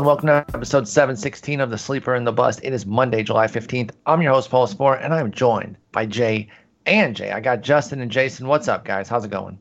And welcome to episode 716 of The Sleeper and the Bust. It is Monday, July 15th. I'm your host, Paul Sporer, and I'm joined by Jay and Jay. I got Justin and Jason. What's up, guys? How's it going?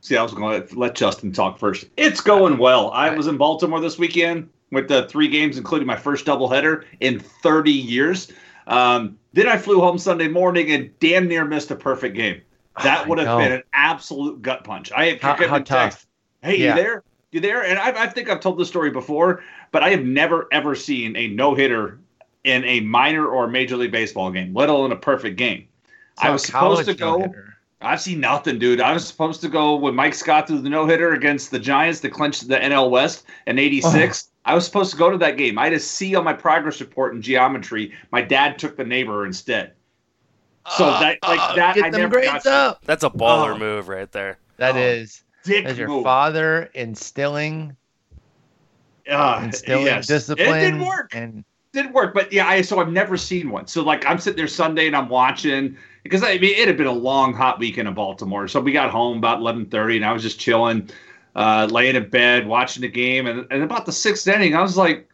See, I was going to let Justin talk first. It's going well. I was in Baltimore this weekend with the three games, including my first doubleheader in 30 years. Um, then I flew home Sunday morning and damn near missed a perfect game. That would have been an absolute gut punch. I how, how tough. Text, hey, yeah. you there? You there? And I, I think I've told this story before, but I have never ever seen a no hitter in a minor or major league baseball game, let alone a perfect game. So I was supposed to go. No-hitter. I've seen nothing, dude. I was supposed to go when Mike Scott threw the no hitter against the Giants to clinch the NL West in '86. Oh. I was supposed to go to that game. I had a C on my progress report in geometry. My dad took the neighbor instead. So uh, that like uh, that I never got up. That's a baller uh, move right there. That oh, is. That's your move. father instilling uh, instilling yes. discipline. It didn't work. And did work, but yeah, I so I've never seen one. So like I'm sitting there Sunday and I'm watching because I mean it had been a long hot weekend in Baltimore. So we got home about 11:30 and I was just chilling, uh, laying in bed watching the game, and, and about the sixth inning, I was like,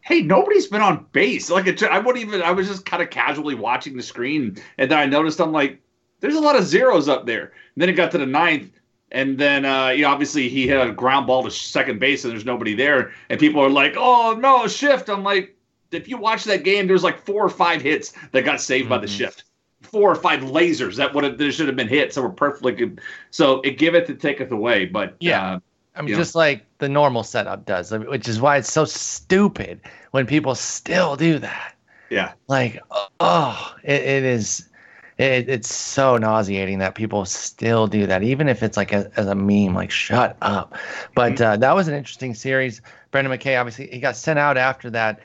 "Hey, nobody's been on base." Like it, I wouldn't even. I was just kind of casually watching the screen, and then I noticed I'm like, "There's a lot of zeros up there." And then it got to the ninth. And then, uh, you know, obviously he hit a ground ball to second base and there's nobody there. And people are like, oh, no, shift. I'm like, if you watch that game, there's like four or five hits that got saved mm-hmm. by the mm-hmm. shift. Four or five lasers that would have there should have been hits that were perfectly good. So it giveth and taketh away. But yeah, uh, I mean, just know. like the normal setup does, which is why it's so stupid when people still do that. Yeah, like oh, it, it is. It, it's so nauseating that people still do that, even if it's like a, as a meme. Like, shut up. But mm-hmm. uh, that was an interesting series. Brendan McKay, obviously, he got sent out after that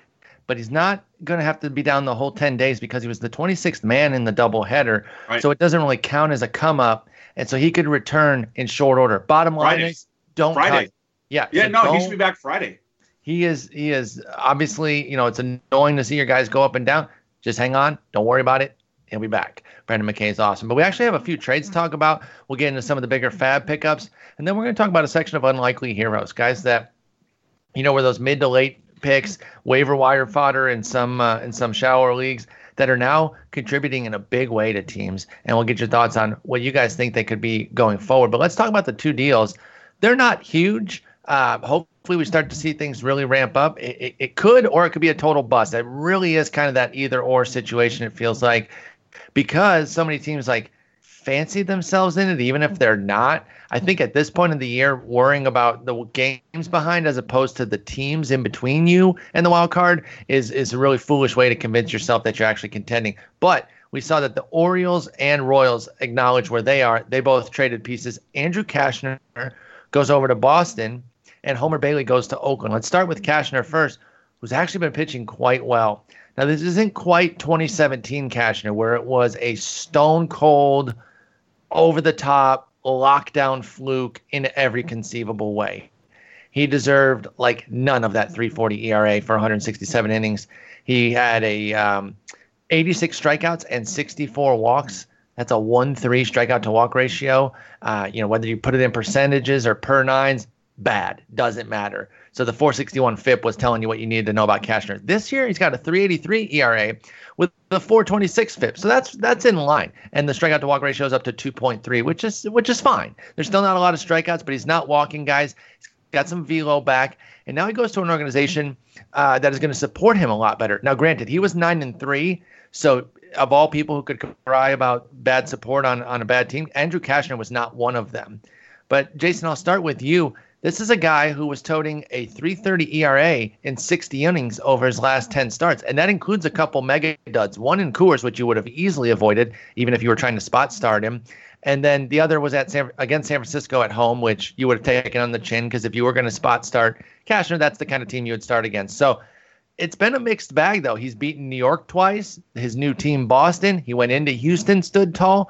but he's not going to have to be down the whole 10 days because he was the 26th man in the doubleheader. Right. So it doesn't really count as a come up. And so he could return in short order. Bottom line Friday. is don't Friday. Cut. Yeah. Yeah, so no, he should be back Friday. He is he is obviously, you know, it's annoying to see your guys go up and down. Just hang on. Don't worry about it. He'll be back. Brendan McKay is awesome. But we actually have a few trades to talk about. We'll get into some of the bigger fab pickups. And then we're going to talk about a section of unlikely heroes, guys that, you know, were those mid to late picks, waiver wire fodder in some uh, in some shower leagues that are now contributing in a big way to teams. And we'll get your thoughts on what you guys think they could be going forward. But let's talk about the two deals. They're not huge. Uh, hopefully, we start to see things really ramp up. It, it, it could, or it could be a total bust. It really is kind of that either or situation. It feels like because so many teams like fancy themselves in it, even if they're not. I think at this point in the year, worrying about the games behind as opposed to the teams in between you and the wild card is is a really foolish way to convince yourself that you're actually contending. But we saw that the Orioles and Royals acknowledge where they are. They both traded pieces. Andrew Cashner goes over to Boston, and Homer Bailey goes to Oakland. Let's start with Cashner first, who's actually been pitching quite well. Now, this isn't quite 2017 Cashner, where it was a stone cold, over the top, lockdown fluke in every conceivable way. He deserved like none of that 340 ERA for 167 innings. He had a um, 86 strikeouts and 64 walks. That's a 1 3 strikeout to walk ratio. Uh, you know, whether you put it in percentages or per nines, bad. Doesn't matter. So the 461 FIP was telling you what you needed to know about Cashner. This year, he's got a 383 ERA with the 426 FIP. So that's that's in line. And the strikeout to walk ratio is up to 2.3, which is which is fine. There's still not a lot of strikeouts, but he's not walking guys. He's got some velo back, and now he goes to an organization uh, that is going to support him a lot better. Now, granted, he was nine and three, so of all people who could cry about bad support on on a bad team, Andrew Cashner was not one of them. But Jason, I'll start with you. This is a guy who was toting a 330 ERA in 60 innings over his last 10 starts. And that includes a couple mega duds, one in Coors, which you would have easily avoided, even if you were trying to spot start him. And then the other was at San, against San Francisco at home, which you would have taken on the chin because if you were going to spot start Cashner, that's the kind of team you would start against. So it's been a mixed bag, though. He's beaten New York twice, his new team, Boston. He went into Houston, stood tall.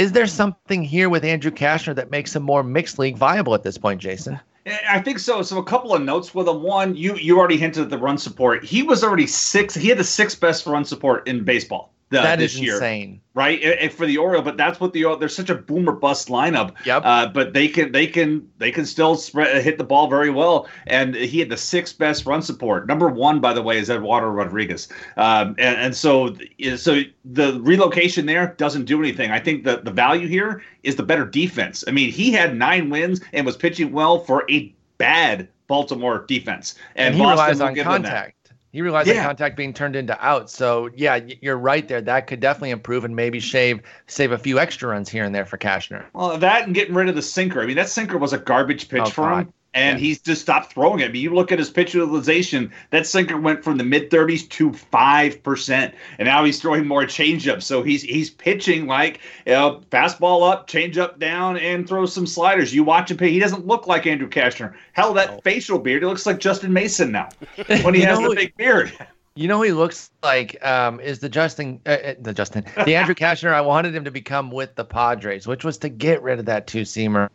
Is there something here with Andrew Cashner that makes him more mixed league viable at this point, Jason? I think so. So a couple of notes with him. One, you you already hinted at the run support. He was already six. He had the sixth best run support in baseball the, that this is year, insane. right? For the Orioles, but that's what the they're such a boomer bust lineup. Yep. Uh, but they can they can they can still spread hit the ball very well. And he had the sixth best run support. Number one, by the way, is Eduardo Rodriguez. Um, and, and so so the relocation there doesn't do anything. I think that the value here is the better defense. I mean, he had nine wins and was pitching well for a bad Baltimore defense. and, And, he Boston relies on contact. He relies Yeah. on contact being turned into outs. So yeah, you're right there. That could definitely improve and maybe shave save a few extra runs here and there for Cashner. Well, that and getting rid of the sinker. I mean, that sinker was a garbage pitch Oh, for God. him, and Yeah. he's just stopped throwing it. I mean, you look at his pitch utilization, that sinker went from the mid 30s to 5%, and now he's throwing more changeup. So he's he's pitching like you know, fastball up, changeup down, and throw some sliders. You watch him pitch, he doesn't look like Andrew Cashner. Hell, that No. facial beard, he looks like Justin Mason now when he has know the big beard. You know who he looks like um, is the Justin, uh, uh, the Justin, the Andrew Cashner. I wanted him to become with the Padres, which was to get rid of that two seamer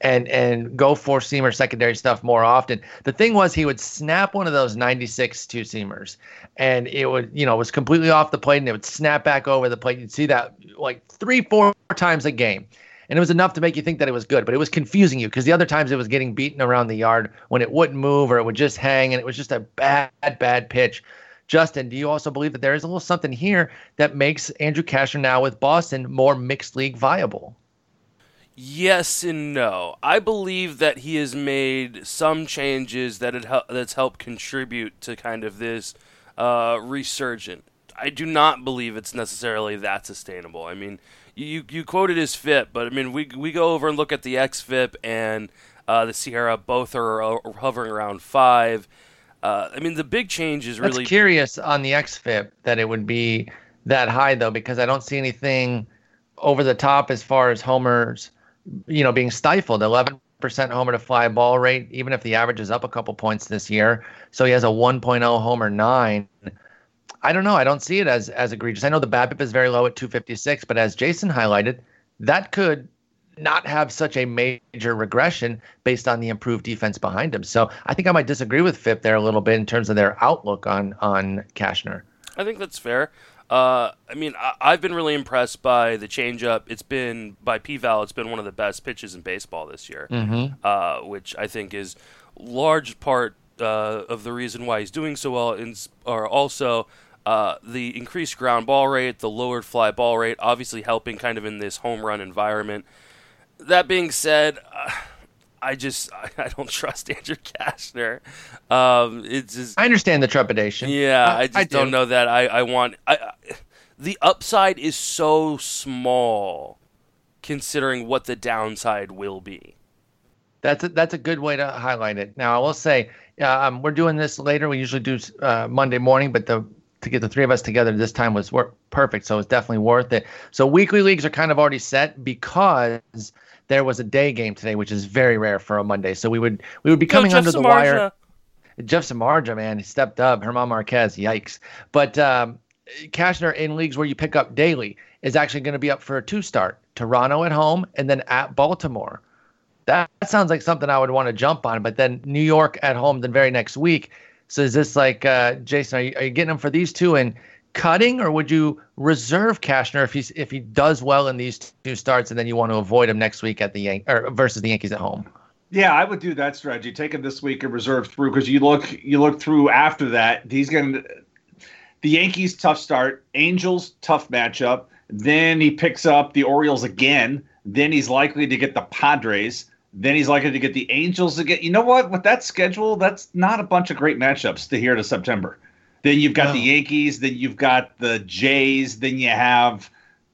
and and go four seamer secondary stuff more often. The thing was he would snap one of those 96 two seamers, and it would you know was completely off the plate, and it would snap back over the plate. You'd see that like three four times a game. And it was enough to make you think that it was good, but it was confusing you because the other times it was getting beaten around the yard when it wouldn't move or it would just hang, and it was just a bad, bad pitch. Justin, do you also believe that there is a little something here that makes Andrew Cashner now with Boston more mixed league viable? Yes and no. I believe that he has made some changes that it hel- that's helped contribute to kind of this uh, resurgent. I do not believe it's necessarily that sustainable. I mean, you you quoted his FIP, but I mean we we go over and look at the XFIP and uh, the SIERA. Both are hovering around five. Uh, I mean, the big change is That's really curious on the XFIP that it would be that high though, because I don't see anything over the top as far as homers, you know, being stifled. Eleven percent homer to fly ball rate, even if the average is up a couple points this year. So he has a 1.0 homer nine. I don't know. I don't see it as as egregious. I know the BABIP is very low at 256, but as Jason highlighted, that could not have such a major regression based on the improved defense behind him. So I think I might disagree with FIP there a little bit in terms of their outlook on on Cashner. I think that's fair. Uh, I mean, I, I've been really impressed by the changeup. It's been by P-Val. It's been one of the best pitches in baseball this year, Mm-hmm. uh, which I think is large part uh, of the reason why he's doing so well. In, are also uh, the increased ground ball rate, the lowered fly ball rate, obviously helping kind of in this home run environment. That being said. Uh, I just I, I don't trust Andrew Cashner. Um, it's just I understand the trepidation. yeah, I- I, just I don't know that I, I want. I, the upside is so small, considering what the downside will be. That's a, that's a good way to highlight it. Now I will say uh, um, we're doing this later. We usually do uh, Monday morning, but the to get the three of us together this time was wor- perfect. So it's definitely worth it. So weekly leagues are kind of already set because there was a day game today, which is very rare for a Monday. So we would we would be coming Yo, under the wire. Jeff Samardzija, man, he stepped up. Herman Marquez, yikes. But um, Cashner in leagues where you pick up daily is actually going to be up for a two start. Toronto at home and then at Baltimore. That, that sounds like something I would want to jump on. But then New York at home the very next week. So is this like, uh, Jason, are you, are you getting them for these two and cutting, or would you reserve Cashner if he's if he does well in these two starts and then you want to avoid him next week at the Yan- or versus the Yankees at home? Yeah, I would do that strategy. Take him this week and reserve through because you look you look through after that. He's going to the Yankees tough start, Angels tough matchup. Then he picks up the Orioles again. Then he's likely to get the Padres. Then he's likely to get the Angels again. You know what? With that schedule, that's not a bunch of great matchups to here to September. Then you've got No. the Yankees. Then you've got the Jays. Then you have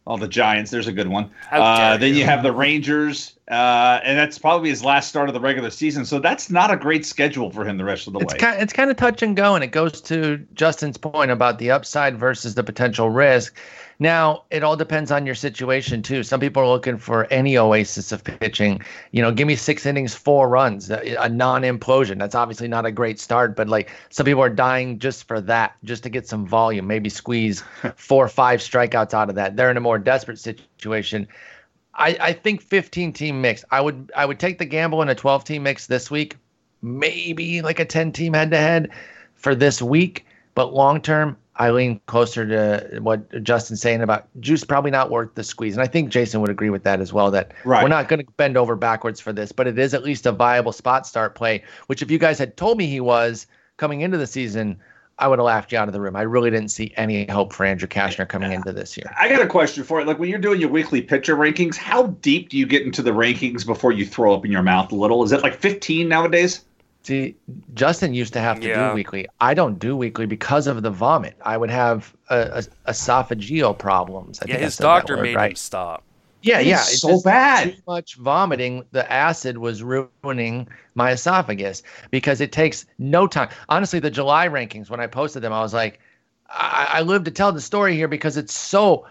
all the Giants. There's a good one. Uh, then you. you have the Rangers, uh, and that's probably his last start of the regular season. So that's not a great schedule for him the rest of the It's way. kind it's kind of touch and go, and it goes to Justin's point about the upside versus the potential risk. Now, it all depends on your situation too. Some people are looking for any oasis of pitching. You know, give me six innings, four runs, a, a non-implosion. That's obviously not a great start, but like some people are dying just for that, just to get some volume, maybe squeeze four or five strikeouts out of that. They're in a more desperate situation. I, I think 15 team mix. I would I would take the gamble in a 12 team mix this week, maybe like a 10 team head to head for this week. But long term, I lean closer to what Justin's saying about juice probably not worth the squeeze. And I think Jason would agree with that as well, that Right. we're not going to bend over backwards for this, but it is at least a viable spot start play, which if you guys had told me he was coming into the season, I would have laughed you out of the room. I really didn't see any hope for Andrew Cashner coming into this year. I got a question for it. Like when you're doing your weekly pitcher rankings, how deep do you get into the rankings before you throw up in your mouth a little? Is it like 15 nowadays? See, Justin used to have to Yeah. do weekly. I don't do weekly because of the vomit. I would have uh, a, esophageal problems. I Yeah, think I his said doctor word made right. him stop. Yeah, yeah, It's so just bad. Too much vomiting. The acid was ruining my esophagus because it takes no time. Honestly, the July rankings when I posted them, I was like, I, I live to tell the story here because it's so.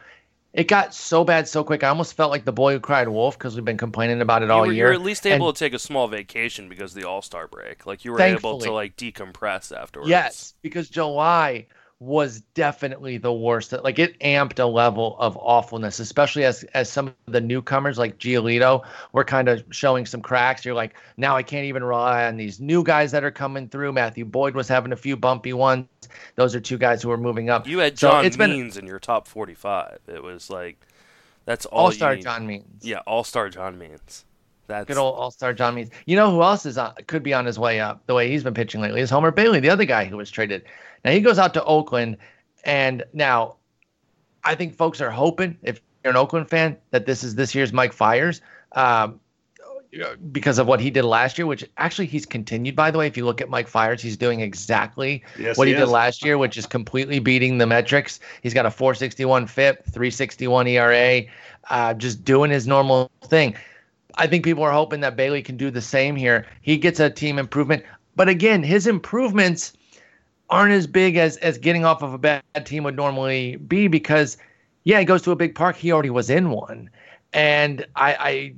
It got so bad so quick. I almost felt like the boy who cried wolf because we've been complaining about it You all were, you year. were at least able And- to take a small vacation because of the All Star break. Like you were able to like decompress afterwards. Yes, because July was definitely the worst. Like it amped a level of awfulness, especially as as some of the newcomers like Giolito were kind of showing some cracks. You're like, now I can't even rely on these new guys that are coming through. Matthew Boyd was having a few bumpy ones. Those are two guys who are moving up. You had So John it's been- Means in your top 45. It was like, that's all All Star. John Means. Yeah, All Star John Means. That's Good old All Star John Means. You know who else is on, could be on his way up? The way he's been pitching lately is Homer Bailey, the other guy who was traded. Now he goes out to Oakland, and now I think folks are hoping, if you're an Oakland fan, that this is this year's Mike Fiers, um, because of what he did last year. Which actually he's continued. By the way, if you look at Mike Fiers, he's doing exactly Yes, what he, he did last year, which is completely beating the metrics. He's got a 461 FIP, 361 ERA, uh, just doing his normal thing. I think people are hoping that Bailey can do the same here. He gets a team improvement, but again, his improvements aren't as big as as getting off of a bad team would normally be because yeah, he goes to a big park. He already was in one, and I, I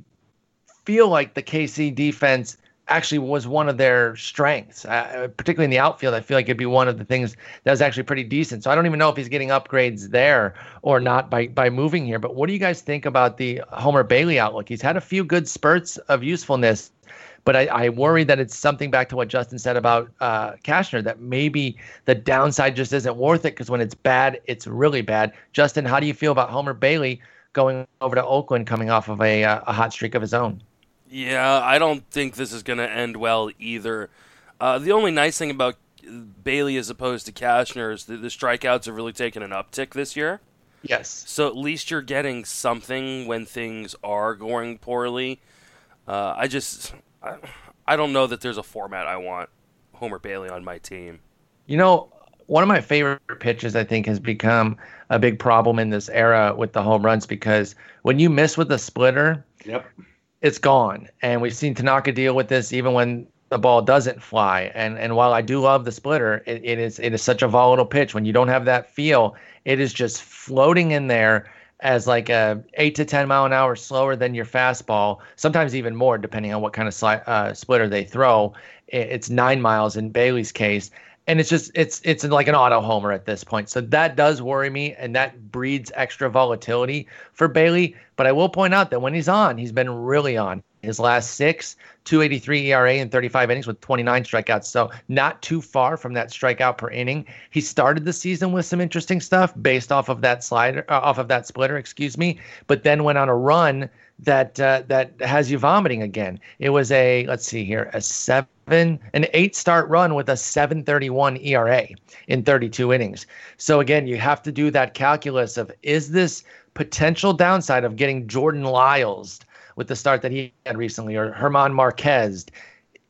feel like the KC defense actually was one of their strengths, uh, particularly in the outfield. I feel like it'd be one of the things that was actually pretty decent. So I don't even know if he's getting upgrades there or not by by moving here. But what do you guys think about the Homer Bailey outlook? He's had a few good spurts of usefulness. But I, I worry that it's something back to what Justin said about uh, Cashner, that maybe the downside just isn't worth it because when it's bad, it's really bad. Justin, how do you feel about Homer Bailey going over to Oakland coming off of a, uh, a hot streak of his own? Yeah, I don't think this is going to end well either. Uh, the only nice thing about Bailey as opposed to Cashner is that the strikeouts have really taken an uptick this year. Yes. So at least you're getting something when things are going poorly. Uh, I just, I, I don't know that there's a format I want Homer Bailey on my team. You know, one of my favorite pitches, I think, has become a big problem in this era with the home runs because when you miss with a splitter, Yep. It's gone. And we've seen Tanaka deal with this even when the ball doesn't fly. And and while I do love the splitter, it, it is it is such a volatile pitch. When you don't have that feel, it is just floating in there as like a eight to ten mile an hour slower than your fastball. Sometimes even more, depending on what kind of sli- uh, splitter they throw. It, it's nine miles in Bailey's case. And it's just it's it's like an auto homer at this point. So that does worry me, and that breeds extra volatility for Bailey. But I will point out that when he's on, he's been really on. His last six, 283 ERA in 35 innings with 29 strikeouts. So not too far from that strikeout per inning. He started the season with some interesting stuff based off of that slider, uh, off of that splitter, excuse me. But then went on a run that uh, that has you vomiting again. It was a let's see here, a seven, an eight start run with a 731 ERA in 32 innings. So again, you have to do that calculus of is this potential downside of getting Jordan Lyles with the start that he had recently or Herman Marquez?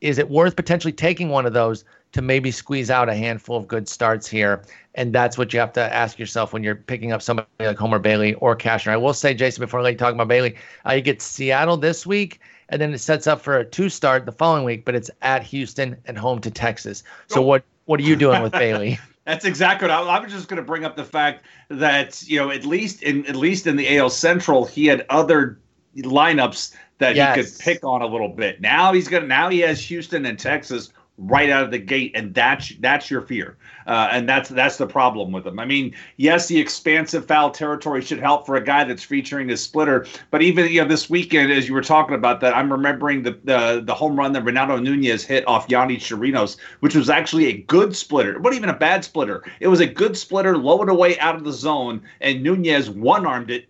Is it worth potentially taking one of those to maybe squeeze out a handful of good starts here? And that's what you have to ask yourself when you're picking up somebody like Homer Bailey or Cashner. I will say, Jason, before I let you talk about Bailey, uh, you get Seattle this week, and then it sets up for a two start the following week, but it's at Houston and home to Texas. So Oh. what what are you doing with Bailey? That's exactly what I, I was just going to bring up the fact that you know at least in at least in the AL Central he had other lineups that he could pick on a little bit. Now he's gonna now he has Houston and Texas right out of the gate, and that's that's your fear, uh, and that's that's the problem with him. I mean, yes, the expansive foul territory should help for a guy that's featuring his splitter, but even you know this weekend, as you were talking about that, I'm remembering the the, the home run that Renato Nunez hit off Yonny Chirinos, which was actually a good splitter. It wasn't even a bad splitter. It was a good splitter, low and away out of the zone, and Nunez one armed it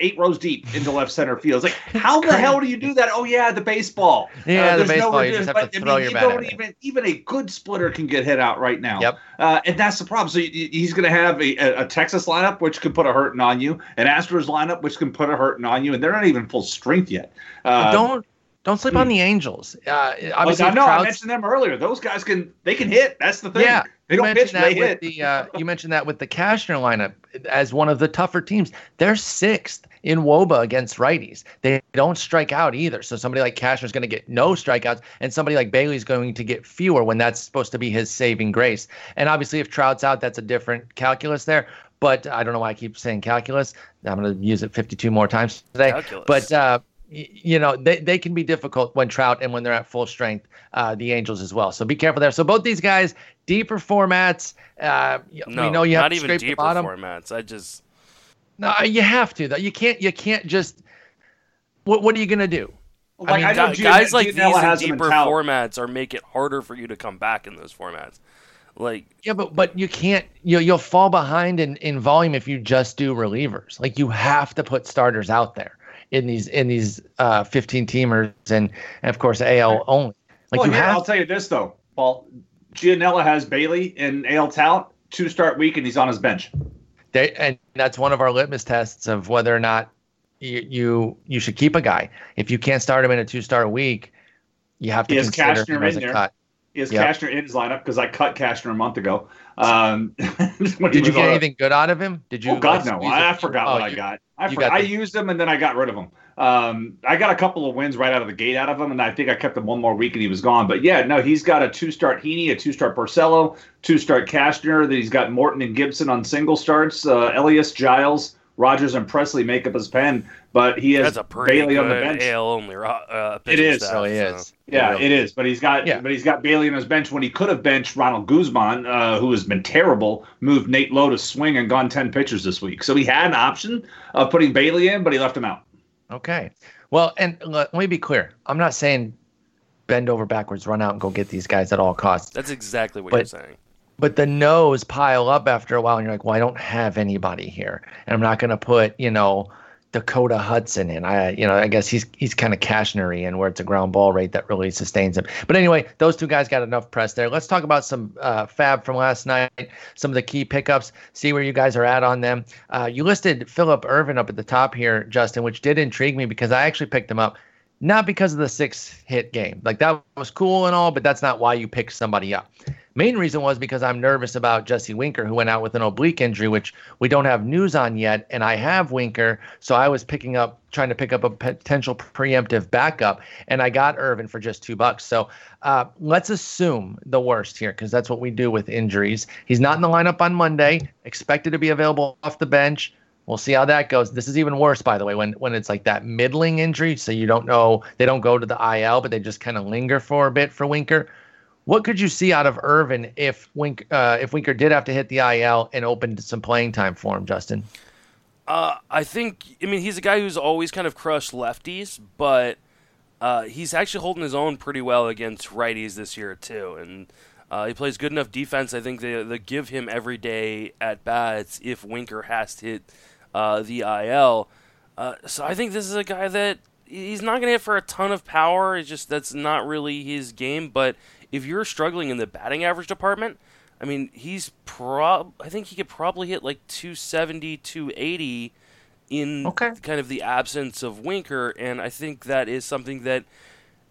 eight rows deep into left center field. It's like, how the hell do you do that? Oh yeah, the baseball. Yeah, uh, the baseball. No, you just have but, to throw I mean, your bat. Don't even even a good splitter can get hit out right now. Yep. Uh, and that's the problem. So he's going to have a, a, Texas lineup which could put a hurting on you, an Astros lineup which can put a hurting on you, and they're not even full strength yet. Uh, don't don't sleep on hmm. the Angels. Uh, obviously, I know I mentioned them earlier. Those guys can they can hit. That's the thing. Yeah, they you mentioned pitch, that with hit. the uh, you mentioned that with the Cashner lineup as one of the tougher teams. They're sixth in WOBA against righties. They don't strike out either. So somebody like Cashner is going to get no strikeouts, and somebody like Bailey is going to get fewer when that's supposed to be his saving grace. And obviously, if Trout's out, that's a different calculus there. But I don't know why I keep saying calculus. I'm going to use it 52 more times today. Calculus. But uh, you know they, they can be difficult when Trout and when they're at full strength. Uh, the Angels as well. So be careful there. So both these guys deeper formats. Uh, no, we know you have not to even deeper formats. I just no, you have to though. You can't. You can't just. What What are you gonna do? Like, I mean, I guys like these in deeper formats are make it harder for you to come back in those formats. Like yeah, but but you can't. You you'll fall behind in in volume if you just do relievers. Like you have to put starters out there in these in these uh, 15 teamers and, and of course AL only. Like well, you have, I'll tell you this though, Paul. Gianella has Bailey in AL Tout two start week, and he's on his bench. They, and that's one of our litmus tests of whether or not you you, you should keep a guy. If you can't start him in a two start week, you have to he consider him as a there. cut. He has yep. Cashner in his lineup because I cut Cashner a month ago. Um, did you get anything good out of him? Did you? Oh God, no! I, I forgot oh, what I got. I, got I used him and then I got rid of him. Um, I got a couple of wins right out of the gate out of him, and I think I kept him one more week and he was gone. But yeah, no, he's got a two start Heaney, a two start Porcello, two start Cashner. That he's got Morton and Gibson on single starts. Uh, Elias Giles, Rogers and Pressly make up his pen, but he has Bailey on the bench. AL only. Uh, it is. Staff, oh, he so. is. Yeah, it is. But he's got. Yeah. But he's got Bailey on his bench when he could have benched Ronald Guzman, uh, who has been terrible. Moved Nate Lowe to swing and gone ten pitchers this week. So he had an option of putting Bailey in, but he left him out. Okay. Well, and let me be clear. I'm not saying bend over backwards, run out and go get these guys at all costs. That's exactly what but, you're saying but the no's pile up after a while and you're like well i don't have anybody here and i'm not going to put you know dakota hudson in. I you know i guess he's he's kind of cashnery and where it's a ground ball rate that really sustains him. But anyway those two guys got enough press there. Let's talk about some uh, fab from last night some of the key pickups see where you guys are at on them. Uh, you listed philip ervin up at the top here justin which did intrigue me because i actually picked him up not because of the six hit game. Like that was cool and all but that's not why you pick somebody up Main reason was because I'm nervous about Jesse Winker, who went out with an oblique injury, which we don't have news on yet. And I have Winker, so I was picking up, trying to pick up a potential preemptive backup, and I got Ervin for just two bucks. So uh, let's assume the worst here, because that's what we do with injuries. He's not in the lineup on Monday, expected to be available off the bench. We'll see how that goes. This is even worse, by the way, when when it's like that middling injury, so you don't know they don't go to the IL, but they just kind of linger for a bit for Winker. What could you see out of Ervin if Wink uh, if Winker did have to hit the IL and opened some playing time for him, Justin? Uh, I think I mean he's a guy who's always kind of crushed lefties, but uh, he's actually holding his own pretty well against righties this year too, and uh, he plays good enough defense. I think they, they give him every day at bats if Winker has to hit uh, the IL. Uh, so I think this is a guy that he's not going to hit for a ton of power. It's just that's not really his game, but if you're struggling in the batting average department, I mean, he's prob I think he could probably hit like 270, 280 in okay. kind of the absence of Winker, and I think that is something that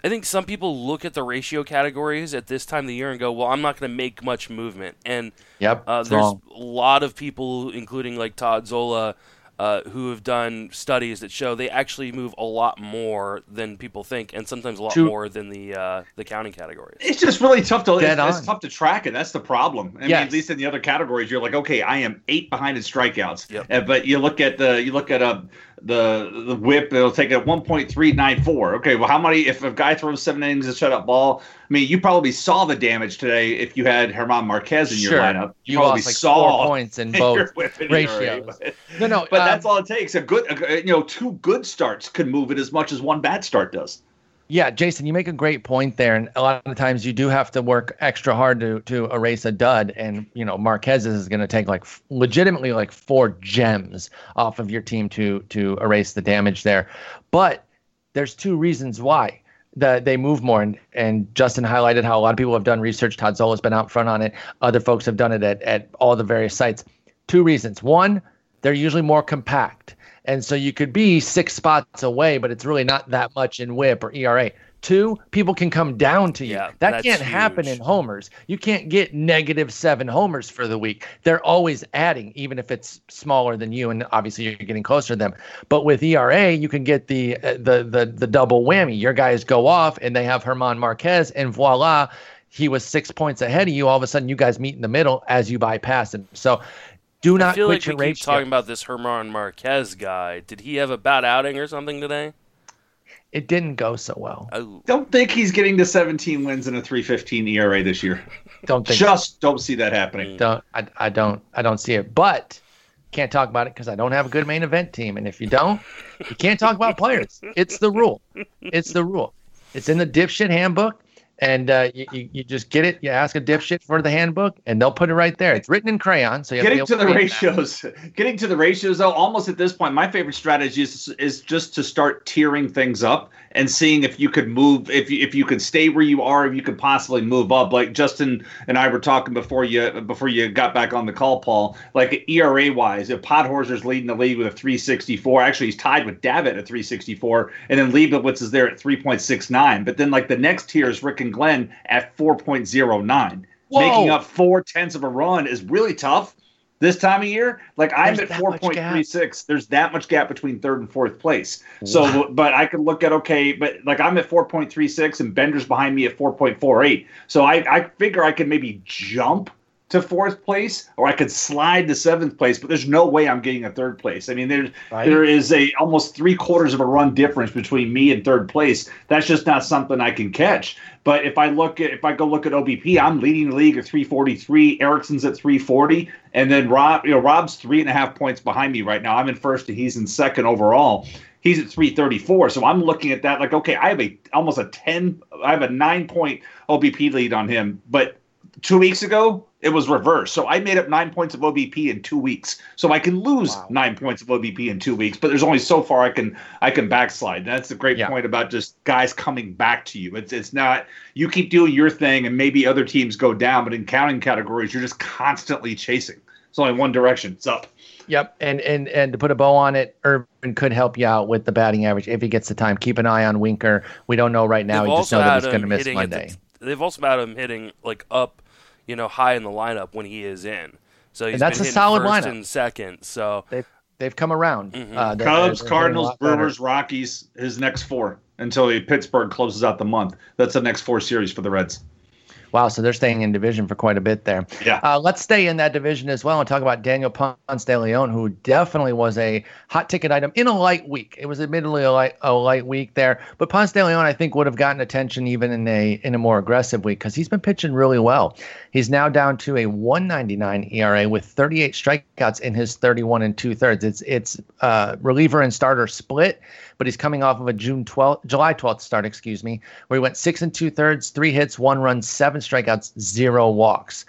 I think some people look at the ratio categories at this time of the year and go, "Well, I'm not going to make much movement." And yep, uh, there's wrong. a lot of people, including like Todd Zola, uh, who have done studies that show they actually move a lot more than people think, and sometimes a lot True. more than the uh, the counting categories. It's just really tough to it's, it's, tough to track it. That's the problem. I yes. mean, at least in the other categories, you're like, okay, I am eight behind in strikeouts. Yep. Uh, but you look at the you look at a the the whip. It'll take a 1.394. Okay, well, how many? If a guy throws seven innings of shutout ball, I mean, you probably saw the damage today if you had herman Marquez in your Sure. lineup. You probably lost like saw four points in both and ratios. But- No, no, but um, that's all it takes. A good, a, you know, two good starts could move it as much as one bad start does. Yeah, Jason, you make a great point there, and a lot of times you do have to work extra hard to to erase a dud, and you know Marquez is going to take like legitimately like four gems off of your team to to erase the damage there, but there's two reasons why that they move more, and and Justin highlighted how a lot of people have done research. Todd Zola's been out front on it. Other folks have done it at at all the various sites. Two reasons: one, they're usually more compact. And so you could be six spots away, but it's really not that much in whip or ERA. Two, people can come down to you. Yeah, that can't happen in homers. You can't get negative seven homers for the week. They're always adding, even if it's smaller than you, and obviously you're getting closer to them. But with ERA, you can get the uh, the the the double whammy. Your guys go off, and they have Herman Marquez, and voila, he was six points ahead of you. All of a sudden, you guys meet in the middle as you bypass him. So. Do I not feel quit like your we keep ratio. talking about this Herman Marquez guy. Did he have a bad outing or something today? It didn't go so well. Oh, Don't think he's getting to 17 wins and a 315 ERA this year. Don't think Just don't see that happening. Mm. don't I, I don't I don't see it. But can't talk about it because I don't have a good main event team. And if you don't, you can't talk about players. It's the rule. It's the rule. It's in the dipshit handbook. And uh, you, you, you just get it. You ask a dipshit for the handbook, and they'll put it right there. It's written in crayon, so you Getting to, to the read that. ratios, getting to the ratios though, almost at this point, my favorite strategy is is just to start tearing things up and seeing if you could move, if you if you could stay where you are, if you could possibly move up. Like Justin and I were talking before you before you got back on the call, Paul. Like ERA wise, if Podhorzer's leading the league with a 364, actually he's tied with Davitt at 364, and then Leibowitz is there at 3.69. But then like the next tier is Rick and Glenn at 4.09 Whoa. making up four tenths of a run is really tough this time of year. Like I'm There's at that much gap. 4.36. There's that much gap between third and fourth place. So, but I could look at okay, but like I'm at 4.36 and Bender's behind me at 4.48. So I, I figure I could maybe jump to fourth place or I could slide to seventh place, but there's no way I'm getting a third place. I mean, there's Right. there is a almost three quarters of a run difference between me and third place. That's just not something I can catch. But if I look at if I go look at OBP, I'm leading the league at 343. Erickson's at 340, and then Rob, you know, Rob's three and a half points behind me right now. I'm in first, and he's in second overall. He's at 334. So I'm looking at that like, okay, I have a almost a 10, I have a nine point OBP lead on him, but two weeks ago it was reversed. So I made up nine points of OBP in two weeks. So I can lose Wow. nine points of OBP in two weeks, but there's only so far I can I can backslide. That's the great Yeah. point about just guys coming back to you. It's it's not you keep doing your thing and maybe other teams go down, but in counting categories you're just constantly chasing. It's only one direction. It's up. Yep, and and and to put a bow on it, Ervin could help you out with the batting average if he gets the time. Keep an eye on Winker. We don't know right now. they've We just know that he's going to miss hitting at the- Monday. they've also had him hitting like up, you know, high in the lineup when he is in. So he's that's been a hitting solid first lineup. and second. So They've they've come around. Mhm. Uh, they're- Cubs, they're hitting Cardinals, lot better. Brewers, Rockies, his next four until he, Pittsburgh closes out the month. That's the next four series for the Reds. Wow, so they're staying in division for quite a bit there. Yeah. Uh, let's stay in that division as well and talk about Daniel Ponce de Leon, who definitely was a hot ticket item in a light week. It was admittedly a light, a light week there, but Ponce de Leon, I think, would have gotten attention even in a in a more aggressive week because he's been pitching really well. He's now down to a 199 ERA with 38 strikeouts in his 31 and two thirds. It's it's uh, reliever and starter split, but he's coming off of a June 12th, July 12th start, excuse me, where he went six and two thirds, three hits, one run, seven strikeouts, zero walks.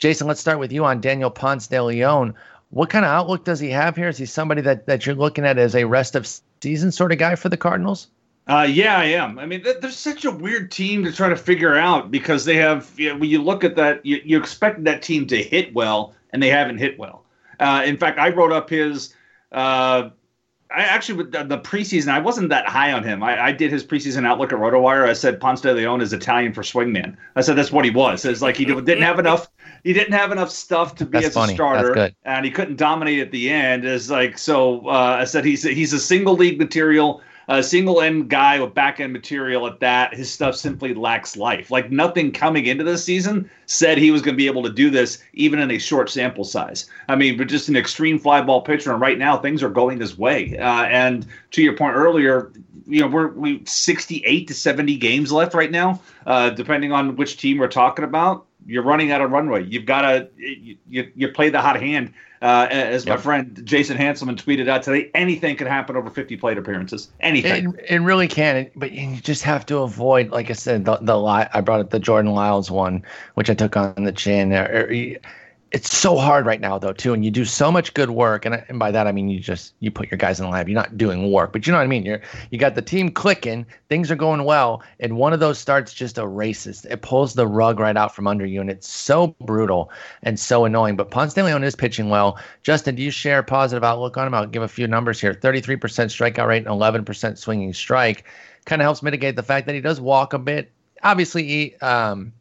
Jason, let's start with you on Daniel Ponce de Leon. What kind of outlook does he have here? Is he somebody that, that you're looking at as a rest of season sort of guy for the Cardinals? Uh, yeah, I am. I mean, th- they're such a weird team to try to figure out because they have. You know, when you look at that, you, you expect that team to hit well, and they haven't hit well. Uh, in fact, I wrote up his. Uh, I actually with the, preseason, I wasn't that high on him. I, I did his preseason outlook at RotoWire. I said Ponce de Leon is Italian for swingman. I said that's what he was. It's like he didn't have enough. He didn't have enough stuff to be That's as funny. a starter, and he couldn't dominate at the end. Is like so. Uh, I said he's he's a single league material. A single end guy with back end material at that. His stuff simply lacks life. Like nothing coming into this season said he was going to be able to do this even in a short sample size. I mean, but just an extreme fly ball pitcher, and right now things are going his way. Uh, and to your point earlier, you know we're we 68 to 70 games left right now, uh, depending on which team we're talking about. You're running out of runway. You've got to you, you, you play the hot hand. Uh, as my friend Jason Hanselman tweeted out today, anything can happen over 50 plate appearances. Anything. It, it really can, but you just have to avoid, like I said, the, the I brought up the Jordan Lyles one, which I took on the chin. Or, it's so hard right now though too and you do so much good work and, and by that i mean you just you put your guys in the lab. You're not doing work but you know what i mean? You're you got the team clicking things are going well and one of those starts just erases it pulls the rug right out from under you and it's so brutal and so annoying. But ponce de leon is pitching well. Justin do you share a positive outlook on him? I'll give a few numbers here. 33% strikeout rate and 11% swinging strike. Kind of helps mitigate the fact that he does walk a bit. Obviously he um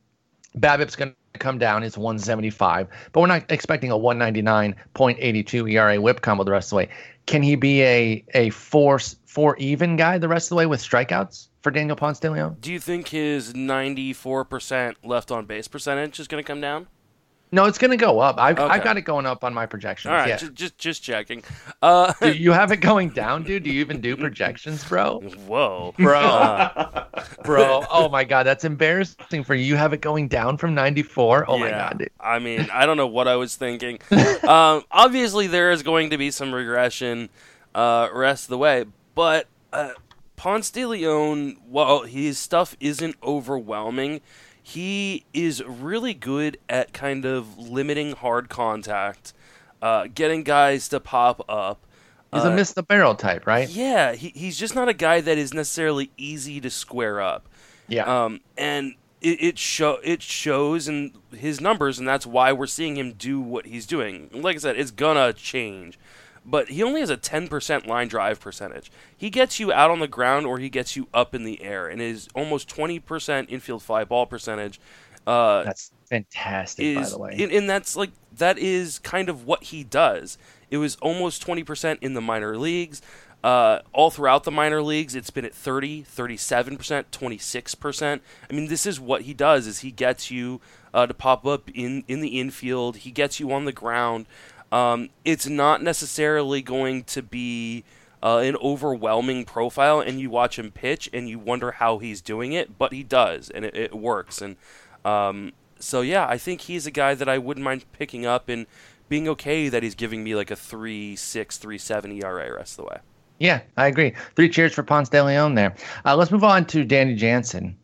going come down. It's 175, but we're not expecting a 199.82 ERA whip combo the rest of the way. Can he be a a four four even guy the rest of the way with strikeouts for Daniel Ponce de Leon? Do you think his 94% left on base percentage is going to come down? No, it's going to go up. I've, okay. I've got it going up on my projections. All right, yeah. just, just just checking. Uh, do you have it going down, dude? Do you even do projections, bro? Whoa, bro, uh, bro. Oh my god, that's embarrassing for you. You have it going down from ninety four. Oh yeah, my god, dude. I mean, I don't know what I was thinking. um, obviously, there is going to be some regression uh, rest of the way, but uh, Ponce de Leon, well, his stuff isn't overwhelming he is really good at kind of limiting hard contact, uh, getting guys to pop up. He's uh, a miss the barrel type, right? Yeah, he, he's just not a guy that is necessarily easy to square up. Yeah. Um, and it, it show it shows in his numbers, and that's why we're seeing him do what he's doing. Like I said, it's gonna change but he only has a 10% line drive percentage. He gets you out on the ground or he gets you up in the air, and his almost 20% infield fly ball percentage. Uh, that's fantastic, is, by the way. And, and that's like that is kind of what he does. It was almost 20% in the minor leagues. Uh, all throughout the minor leagues, it's been at 30, 37%, 26%. I mean, this is what he does: is he gets you uh, to pop up in in the infield. He gets you on the ground. Um, it's not necessarily going to be uh, an overwhelming profile, and you watch him pitch and you wonder how he's doing it, but he does, and it, it works. And um, so, yeah, I think he's a guy that I wouldn't mind picking up and being okay that he's giving me like a 3 6, 3 7 ERA rest of the way. Yeah, I agree. Three cheers for Ponce de Leon there. Uh, let's move on to Danny Jansen.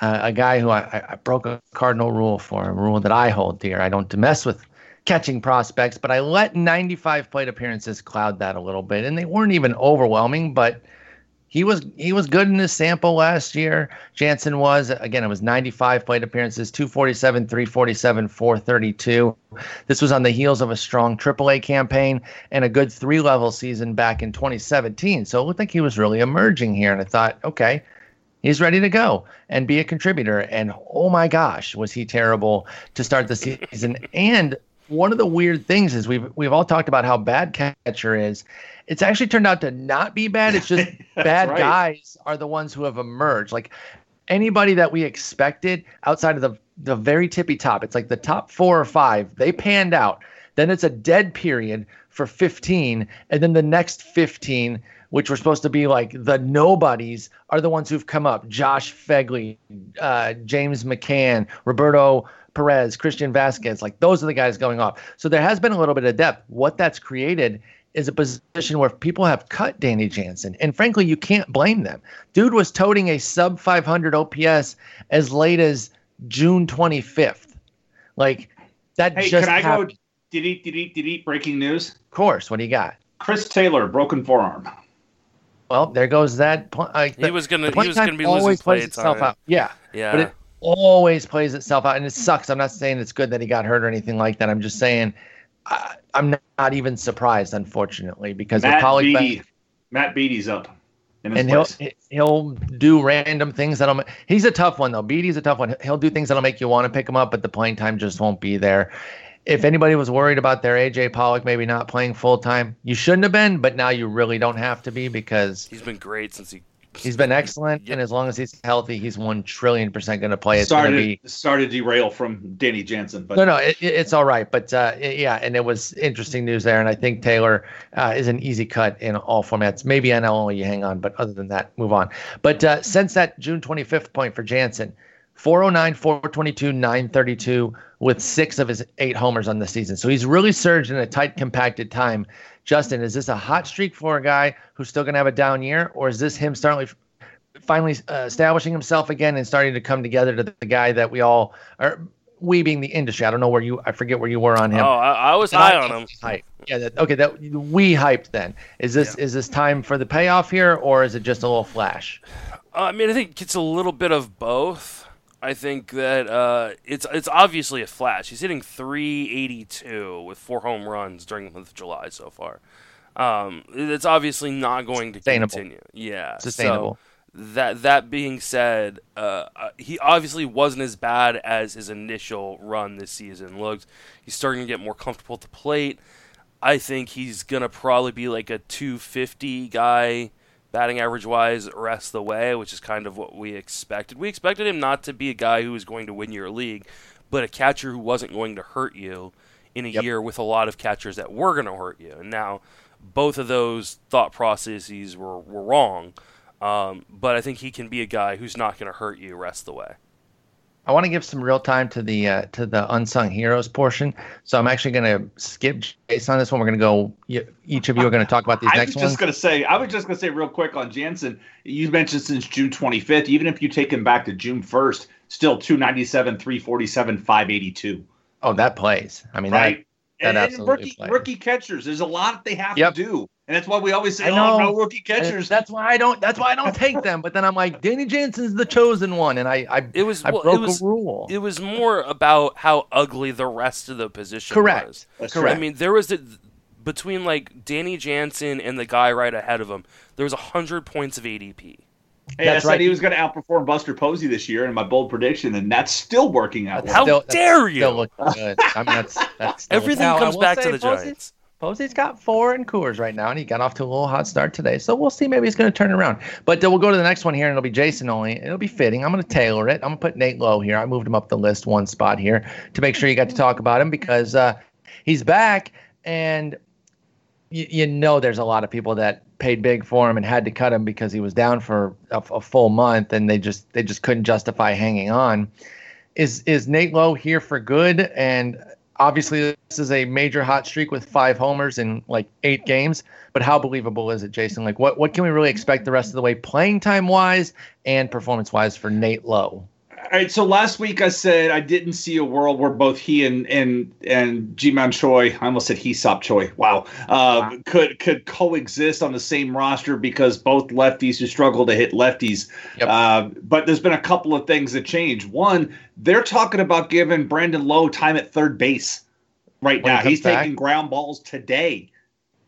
Uh, a guy who I, I, broke a cardinal rule for, a rule that I hold dear. I don't mess with catching prospects, but I let 95 plate appearances cloud that a little bit, and they weren't even overwhelming, but he was he was good in his sample last year. Jansen was again. It was 95 plate appearances, 247, 347, 432. This was on the heels of a strong AAA campaign and a good three level season back in 2017. So it looked like he was really emerging here. And I thought, okay, he's ready to go and be a contributor. And oh my gosh, was he terrible to start the season and one of the weird things is we've we've all talked about how bad catcher is. It's actually turned out to not be bad. It's just bad right. guys are the ones who have emerged. Like anybody that we expected outside of the the very tippy top, it's like the top four or five, they panned out. Then it's a dead period for 15, and then the next 15, which were supposed to be like the nobodies, are the ones who've come up. Josh Phegley, uh, James McCann, Roberto Perez, Christian Vazquez, like those are the guys going off. So there has been a little bit of depth. What that's created is a position where people have cut Danny Jansen. And frankly, you can't blame them. Dude was toting a sub 500 OPS as late as June 25th. Like that hey, just can I happened. go delete, delete, delete breaking news? Of course. What do you got? Chris Taylor, broken forearm. Well, there goes that. Uh, the, he was gonna. He was gonna be losing play itself out. Yeah. Yeah. But it, always plays itself out, and it sucks. I'm not saying it's good that he got hurt or anything like that. I'm just saying I, am not, not, even surprised, unfortunately, because Matt Beaty, Matt Beaty's up. and he'll he'll do random things that'll. He's a tough one though. Beaty's a tough one. He'll do things that'll make you want to pick him up, but the playing time just won't be there. if anybody was worried about their AJ Pollock maybe not playing full time, you shouldn't have been, but now you really don't have to be because he's been great since he He's been excellent, and as long as he's healthy, he's one trillion percent going to play. It's started be... started derail from Danny Jansen, but no, no, it, it's all right. But uh, yeah, and it was interesting news there, and I think Taylor uh, is an easy cut in all formats. Maybe NL only you hang on, but other than that, move on. But uh, since that June 25th point for Jansen, 409, 422, 932 with six of his eight homers on the season. So he's really surged in a tight, compacted time. Justin, is this a hot streak for a guy who's still going to have a down year, or is this him starting finally uh, establishing himself again and starting to come together to the guy that we all are? We being the industry, I don't know where you, I forget where you were on him. Oh, I, I was high on him. Hype. Yeah. That, okay. That we hyped then. Is this yeah. is this time for the payoff here, or is it just a little flash? Uh, I mean, I think it's a little bit of both. I think that uh, it's it's obviously a flash. He's hitting 382 with four home runs during the month of July so far. Um, it's obviously not going to continue. Yeah, sustainable. So that that being said, uh, uh, he obviously wasn't as bad as his initial run this season looked. He's starting to get more comfortable at the plate. I think he's gonna probably be like a 250 guy batting average wise rest the way, which is kind of what we expected. We expected him not to be a guy who was going to win your league, but a catcher who wasn't going to hurt you in a yep. year with a lot of catchers that were going to hurt you. And now both of those thought processes were, were wrong. Um, but I think he can be a guy who's not going to hurt you rest the way. I want to give some real time to the uh, to the unsung heroes portion. So I'm actually going to skip Jason on this one. We're going to go. Each of you are going to talk about these I next ones. I was just going to say. I was just going to say real quick on Jansen. You mentioned since June 25th. Even if you take him back to June 1st, still 297, 347, 582. Oh, that plays. I mean, right. That, that and, and rookie plays. rookie catchers. There's a lot they have yep. to do. And that's why we always say, I oh, know, oh, no rookie catchers. And that's why I don't. That's why I don't take them. But then I'm like, Danny Jansen's the chosen one, and I, I it was I well, broke it was, a rule. It was more about how ugly the rest of the position Correct. was. That's correct. I mean, there was the, between like Danny Jansen and the guy right ahead of him. There was hundred points of ADP. Hey, that's I said right. he was going to outperform Buster Posey this year in my bold prediction, and that's still working out. How still, dare you? Still good. I mean, that's, that's everything comes back to the Posey, Giants. Posey's got four in Coors right now, and he got off to a little hot start today. So we'll see. Maybe he's going to turn around. But we'll go to the next one here, and it'll be Jason only. It'll be fitting. I'm going to tailor it. I'm going to put Nate Lowe here. I moved him up the list one spot here to make sure you got to talk about him because uh, he's back, and y- you know there's a lot of people that paid big for him and had to cut him because he was down for a, a full month, and they just they just couldn't justify hanging on. Is is Nate Lowe here for good? And obviously this is a major hot streak with five homers in like eight games but how believable is it jason like what, what can we really expect the rest of the way playing time wise and performance wise for nate lowe all right, so last week I said I didn't see a world where both he and and and Ji-Man Choi, I almost said Hee-seop Choi, wow, uh, wow, could could coexist on the same roster because both lefties who struggle to hit lefties. Yep. Uh, but there's been a couple of things that change. One, they're talking about giving Brandon Lowe time at third base right when now. He He's back. taking ground balls today.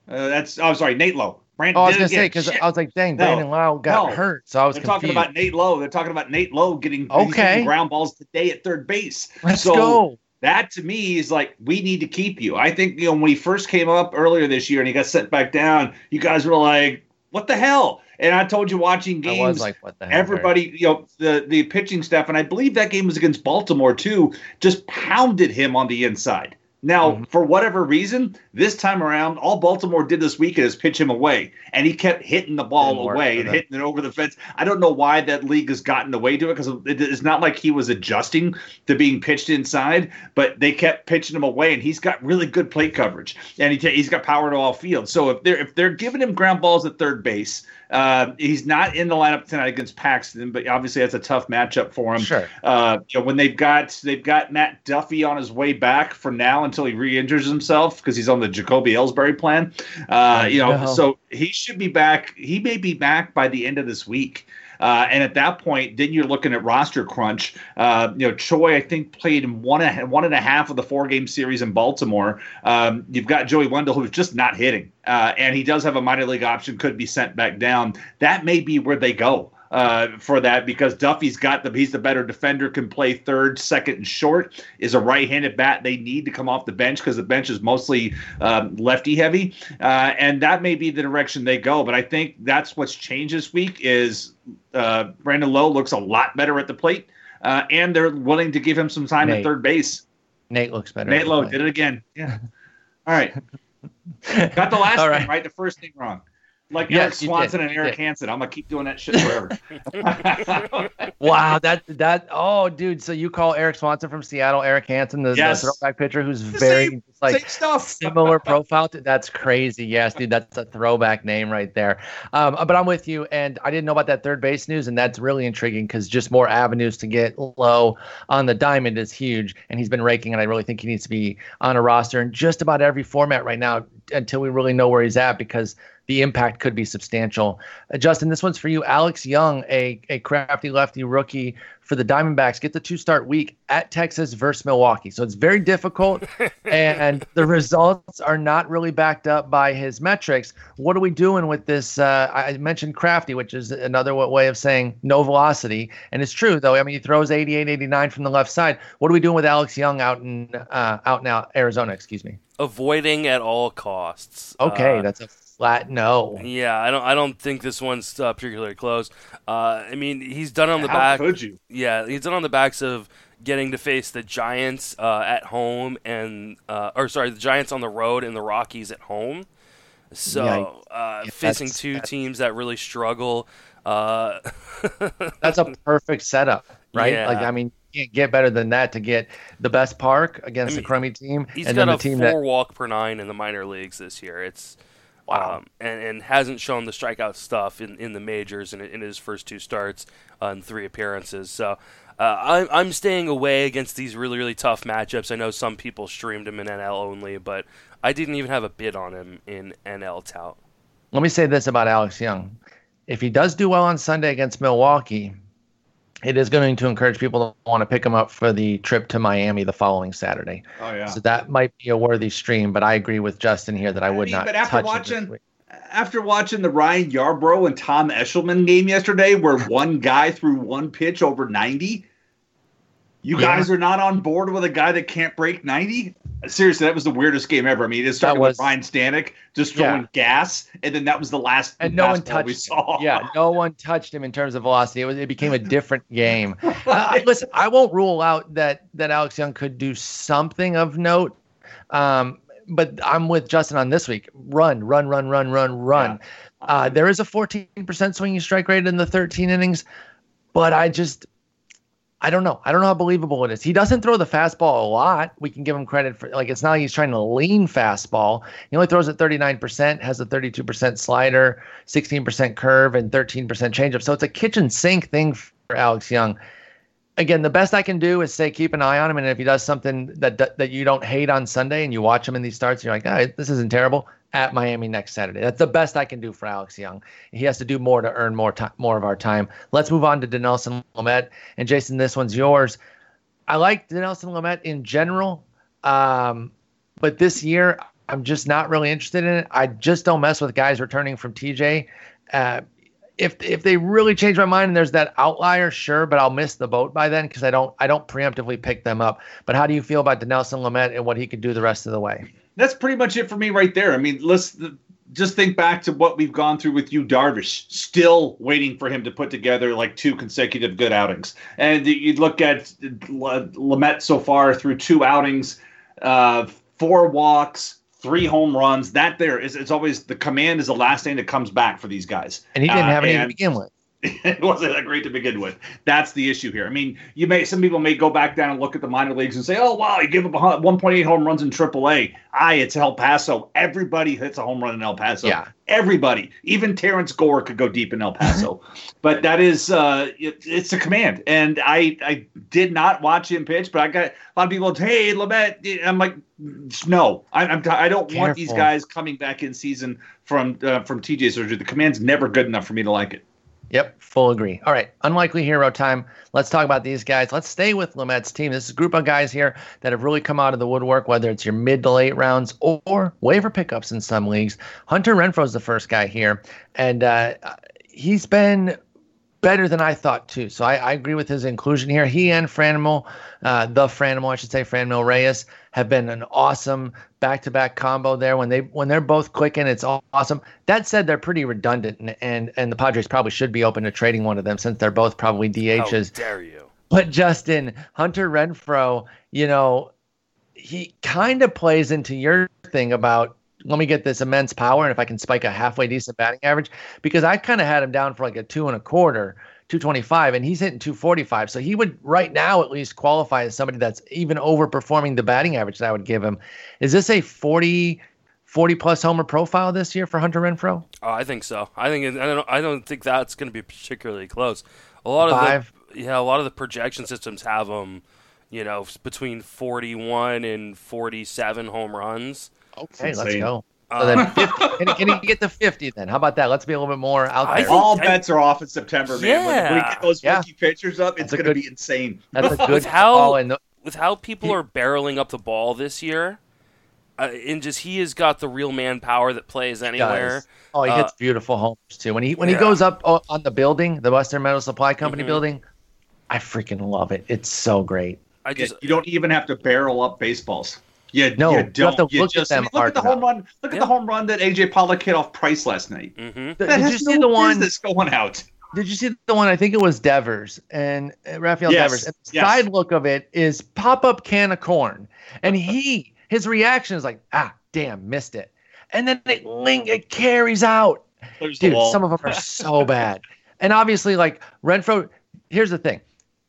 Uh, that's I'm oh sorry, Nate Lowe. Brandon oh, I was gonna say because I was like, dang, no, Brandon Lowe got no. hurt, so I was. They're confused. talking about Nate Lowe. They're talking about Nate Lowe getting okay ground balls today at third base. Let's so go. That to me is like we need to keep you. I think you know when he first came up earlier this year and he got sent back down, you guys were like, "What the hell?" And I told you watching games, like, what the hell, everybody, you know, the the pitching staff, and I believe that game was against Baltimore too, just pounded him on the inside. Now, mm-hmm. for whatever reason, this time around, all Baltimore did this weekend is pitch him away, and he kept hitting the ball away and hitting it over the fence. I don't know why that league has gotten away to it because it's not like he was adjusting to being pitched inside, but they kept pitching him away, and he's got really good plate coverage, and he he's got power to all fields. So if they're if they're giving him ground balls at third base, uh, he's not in the lineup tonight against Paxton, but obviously that's a tough matchup for him. Sure. Uh, you know, when they've got they've got Matt Duffy on his way back for now until he re-injures himself because he's on the Jacoby Ellsbury plan. Uh, you know, so he should be back. He may be back by the end of this week. Uh, and at that point, then you're looking at roster crunch. Uh, you know, Choi, I think, played one one and a half of the four game series in Baltimore. Um, you've got Joey Wendle, who's just not hitting, uh, and he does have a minor league option, could be sent back down. That may be where they go. Uh, for that because Duffy's got the he's the better defender, can play third, second, and short. Is a right-handed bat they need to come off the bench because the bench is mostly um, lefty heavy, uh, and that may be the direction they go. But I think that's what's changed this week is uh, Brandon Lowe looks a lot better at the plate, uh, and they're willing to give him some time Nate. at third base. Nate looks better. Nate Lowe did it again. Yeah. All right. Got the last All thing right. right, the first thing wrong. Like Yes, Erik Swanson and Eric. Hanson. I'm gonna keep doing that shit forever. Wow, that that oh, dude. So you call Erik Swanson from Seattle, Erik Hanson, the, Yes. the throwback pitcher, who's The very same- like Same stuff. similar profile. To, that's crazy. Yes, dude, that's a throwback name right there. Um, but I'm with you, and I didn't know about that third base news, and that's really intriguing because just more avenues to get Lowe on the diamond is huge, and he's been raking, and I really think he needs to be on a roster in just about every format right now until we really know where he's at because the impact could be substantial. Uh, Justin, this one's for you. Alex Young, a, a crafty lefty rookie for the Diamondbacks, get the two start week at Texas versus Milwaukee. So it's very difficult, and the results are not really backed up by his metrics. What are we doing with this? Uh, I mentioned crafty, which is another way of saying no velocity. And it's true, though. I mean, he throws 88, 89 from the left side. What are we doing with Alex Young out in uh, out now Arizona? Excuse me. Avoiding at all costs. Okay, Uh, that's a flat no. Yeah, I don't. I don't think this one's uh, particularly close. Uh, I mean, he's done on the How back. could you? Yeah, he's done on the backs of getting to face the Giants uh, at home and, uh, or sorry, the Giants on the road and the Rockies at home. So Yikes. uh, Yeah, facing two that's- teams that really struggle. Uh, That's a perfect setup, right? Yeah. Like, I mean, you can't get better than that to get the best park against I mean, a crummy team, he's and got then a the team four that walk per nine in the minor leagues this year. It's Wow. um, and, and hasn't shown the strikeout stuff in, in the majors in, in his first two starts uh, and three appearances. So uh, I'm I'm staying away against these really really tough matchups. I know some people streamed him in NL only, but I didn't even have a bid on him in NL tout. Let me say this about Alex Young. If he does do well on Sunday against Milwaukee, it is going to encourage people to want to pick him up for the trip to Miami the following Saturday. Oh yeah. So that might be a worthy stream, but I agree with Justin here that I I would mean, not but after watching-. After watching the Ryan Yarbrough and Tom Eshelman game yesterday, where one guy threw one pitch over 90, you Yeah. guys are not on board with a guy that can't break 90? Seriously, that was the weirdest game ever. I mean, it started was- with Ryan Stanek just Yeah. throwing gas, and then that was the last And no one fastball we touched saw. him. Yeah, no one touched him in terms of velocity. It was it became a different game. Uh, listen, I won't rule out that that Alex Young could do something of note. Um, but I'm with Justin on this week. Run, run, run, run, run, run. Uh, there is a 14% swinging strike rate in the 13 innings, but I just, I don't know. I don't know how believable it is. He doesn't throw the fastball a lot. We can give him credit for like it's not like he's trying to lean fastball. He only throws at 39%, has a 32% slider, 16% curve, and 13% changeup. So it's a kitchen sink thing for Alex Young. Again, the best I can do is say keep an eye on him, and if he does something that that, you don't hate on Sunday, and you watch him in these starts, you're like, ah, this isn't terrible. At Miami next Saturday. That's the best I can do for Alex Young. He has to do more to earn more time, more of our time. Let's move on to Dinelson Lamet. And Jason, this one's yours. I like Dinelson Lamet in general, um, but this year I'm just not really interested in it. I just don't mess with guys returning from TJ. Uh, if if they really change my mind and there's that outlier, sure, but I'll miss the boat by then because I don't I don't preemptively pick them up. But how do you feel about Dinelson Lamet and what he could do the rest of the way? That's pretty much it for me right there. I mean, let's just think back to what we've gone through with Yu, Darvish. Still waiting for him to put together like two consecutive good outings. And you look at Lamet so far through two outings, uh, four walks, three home runs. That there is it's always the command is the last thing that comes back for these guys. And he didn't Uh, have any to begin with. it wasn't that great to begin with. That's the issue here. I mean, you may some people may go back down and look at the minor leagues and say, "Oh wow, he gave up 1.8 home runs in AAA." Aye, it's El Paso. Everybody hits a home run in El Paso. Yeah. everybody, even Terrence Gore could go deep in El Paso. but that is, uh, it, it's a command. And I, I did not watch him pitch, but I got a lot of people. Hey, Lamet. I'm like, no, I, I'm. T- I don't want these guys coming back in season from uh, from TJ surgery. The command's never good enough for me to like it. Yep, full agree. All right, unlikely hero time. Let's talk about these guys. Let's stay with Lamet's team. This is a group of guys here that have really come out of the woodwork, whether it's your mid to late rounds or waiver pickups in some leagues. Hunter Renfroe's the first guy here, and uh, he's been better than I thought too. So I, I agree with his inclusion here. He and Franmil, uh, the Franmil, I should say, Franmil Reyes, have been an awesome back-to-back combo there. When they when they're both clicking, it's awesome. That said, they're pretty redundant, and and, and the Padres probably should be open to trading one of them since they're both probably DHs. How dare you? But Justin Hunter Renfroe, you know, he kind of plays into your thing about let me get this immense power and if I can spike a halfway decent batting average because I kind of had him down for like a two and a quarter, 225, and he's hitting 245. So he would right now at least qualify as somebody that's even overperforming the batting average that I would give him. Is this a 40 40 plus homer profile this year for Hunter Renfroe? Oh, I think so. I think I don't I don't think that's going to be particularly close. A lot Five. of the yeah, a lot of the projection systems have them, you know, between 41 and 47 home runs. Okay, let's go. So Uh, then 50, can, he- can he get to 50 then? How about that? Let's be a little bit more out there. think- All I- bets are off in September, man. When, when we get those Yeah. rookie pitchers up, That's it's going to be insane. That's a with how- call. The, with how people He- are barreling up the ball this year, uh, and just he has got the real manpower that plays anywhere. does. Oh, he Uh, hits beautiful homers too. When he when he goes up on the building, the Western Metal Supply Company Mhm. building, I freaking love it. It's so great. I just you don't even have to barrel up baseballs. You, No, you you have don't. to you look at just, them I mean, look at the home run. Look at the home run that AJ Pollock hit off Price last night. hmm That Did you see no the one? that's going out? Did you see the one? I think it was Devers and uh, Rafael Yes, Devers. And the yes. side look of it is pop up can of corn, and he his reaction is like, ah, damn, missed it, and then it link it carries out. There's Dude, wall. some of them are so bad. And obviously, like Renfroe, here's the thing: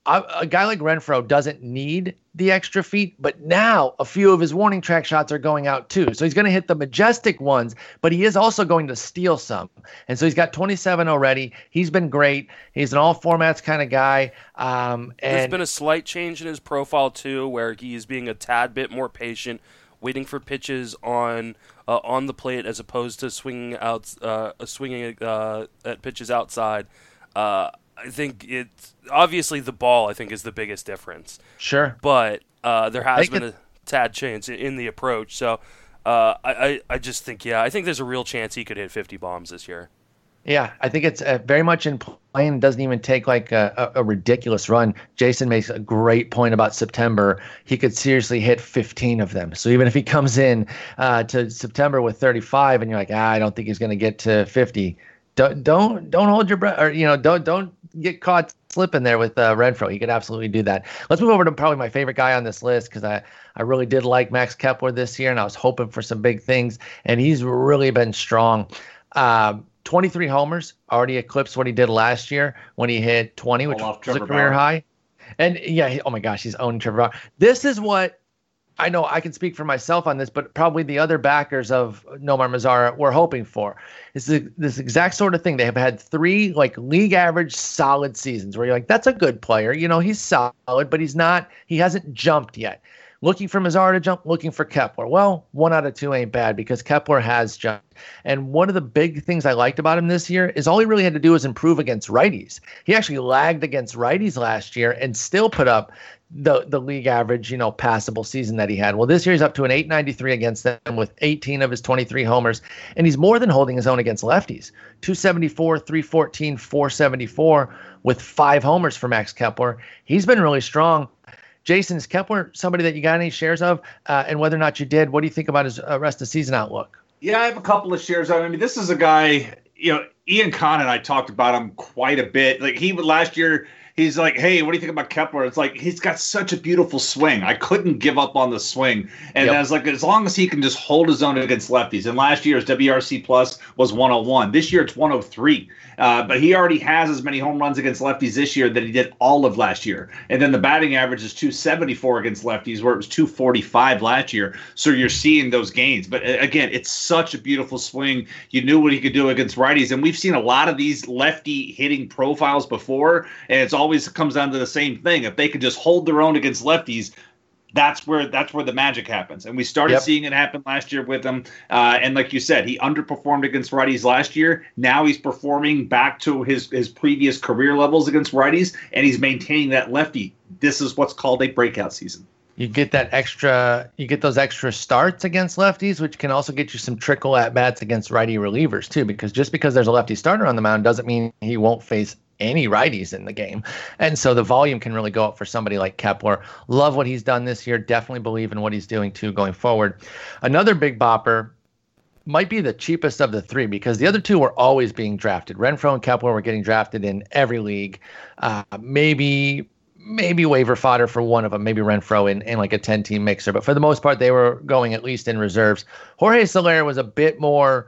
a, a guy like Renfroe doesn't need the extra feet, but now a few of his warning track shots are going out too. So he's going to hit the majestic ones, but he is also going to steal some. And so he's got 27 already. He's been great. He's an all formats kind of guy. Um, There's and been a slight change in his profile too, where he is being a tad bit more patient, waiting for pitches on uh, on the plate as opposed to swinging out, uh, swinging uh, at pitches outside. Uh, I think it's obviously the ball. I think is the biggest difference, sure. but uh, there has Make been a tad change in- in the approach. So uh, I, I I just think yeah, I think there's a real chance he could hit 50 bombs this year. Yeah, I think it's uh, very much in play and doesn't even take like a, a, a ridiculous run. Jason makes a great point about September. He could seriously hit 15 of them. So even if he comes in uh, to September with 35 and you're like, ah, I don't think he's going to get to 50, don't don't don't hold your breath or you know don't don't get caught slipping there with uh, Renfroe. He could absolutely do that. Let's move over to probably my favorite guy on this list because I I really did like Max Kepler this year and I was hoping for some big things and he's really been strong. Um, 23 homers already eclipsed what he did last year when he hit 20, which was a career Bauer. high. And yeah, he, oh my gosh, he's owned Trevor Bauer. This is what I know I can speak for myself on this, but probably the other backers of Nomar Mazara were hoping for. Is this exact sort of thing. They have had three like league average solid seasons where you're like, that's a good player. You know, he's solid, but he's not, he hasn't jumped yet. Looking for Mazara to jump, looking for Kepler. Well, one out of two ain't bad because Kepler has jumped. And one of the big things I liked about him this year is all he really had to do was improve against righties. He actually lagged against righties last year and still put up the the league average, you know, passable season that he had. Well, this year he's up to an 893 against them with 18 of his 23 homers, and he's more than holding his own against lefties. 274, 314, 474 with five homers for Max Kepler. He's been really strong. Jason, is Kepler somebody that you got any shares of? Uh, and whether or not you did, what do you think about his uh, rest of season outlook? Yeah, I have a couple of shares. On I mean, this is a guy. You know, Ian Kahn and I talked about him quite a bit. Like he would last year, he's like, "Hey, what do you think about Kepler?" It's like he's got such a beautiful swing. I couldn't give up on the swing, and Yep. I was like, as long as he can just hold his own against lefties. And last year's WRC plus was 101. This year it's 103. Uh, but he already has as many home runs against lefties this year that he did all of last year. And then the batting average is 274 against lefties, where it was 245 last year. So you're seeing those gains. But uh, again, it's such a beautiful swing. You knew what he could do against righties, and we've seen a lot of these lefty hitting profiles before, and it's always comes down to the same thing. If they could just hold their own against lefties, that's where that's where the magic happens. And we started Yep. seeing it happen last year with him. Uh, and like you said, he underperformed against righties last year. Now he's performing back to his his previous career levels against righties, and he's maintaining that lefty. This is what's called a breakout season. You get that extra, you get those extra starts against lefties, which can also get you some trickle at bats against righty relievers too. Because just because there's a lefty starter on the mound doesn't mean he won't face any righties in the game. And so the volume can really go up for somebody like Kepler. Love what he's done this year. Definitely believe in what he's doing too going forward. Another big bopper might be the cheapest of the three because the other two were always being drafted. Renfroe and Kepler were getting drafted in every league. Uh, maybe maybe waiver fodder for one of them, maybe Renfroe in, in like a 10 team mixer. But for the most part, they were going at least in reserves. Jorge Soler was a bit more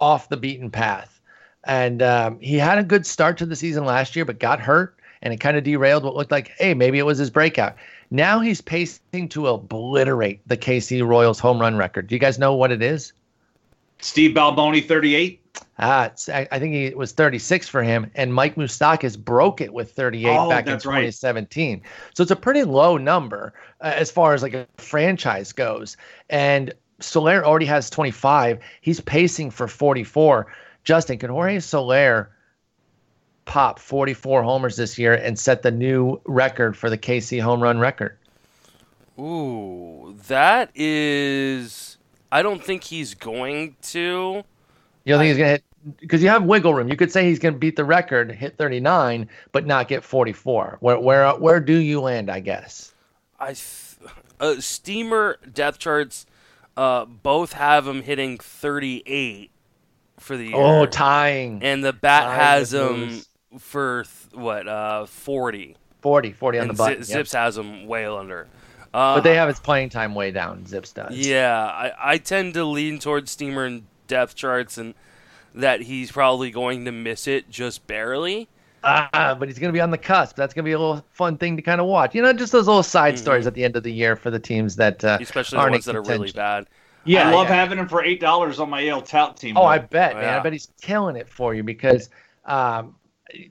off the beaten path. And um, he had a good start to the season last year, but got hurt and it kind of derailed what looked like, hey, maybe it was his breakout. Now he's pacing to obliterate the KC Royals home run record. Do you guys know what it is? Steve Balboni, 38. Ah, I, think it was 36 for him, and Mike Moustakas broke it with 38 Oh, back in that's right. 2017. So it's a pretty low number uh, as far as like a franchise goes. And Soler already has 25. He's pacing for 44. Justin, can Jorge Soler pop 44 homers this year and set the new record for the KC home run record? Ooh, that is. I don't think he's going to. You don't think he's gonna hit because you have wiggle room. You could say he's gonna beat the record, hit 39, but not get 44. Where where where do you land? I guess. I th- uh, Steamer depth charts uh, both have him hitting 38 for the year. Oh, tying and the bat Tying has him for th- what uh 40 40, 40 on and the button. Zi- yep. ZiPS has him way under. Uh, But they have his playing time way down. ZiPS does. Yeah, I, I tend to lean towards Steamer and depth charts and that he's probably going to miss it just barely. Ah, but he's going to be on the cusp. That's going to be a little fun thing to kind of watch. You know, just those little side stories at the end of the year for the teams that uh, Mm-hmm. Especially the ones that are really bad. Yeah, I love yeah. having him for eight dollars on my AL tout team. Oh, though. I bet, man. Yeah. I bet he's killing it for you because um,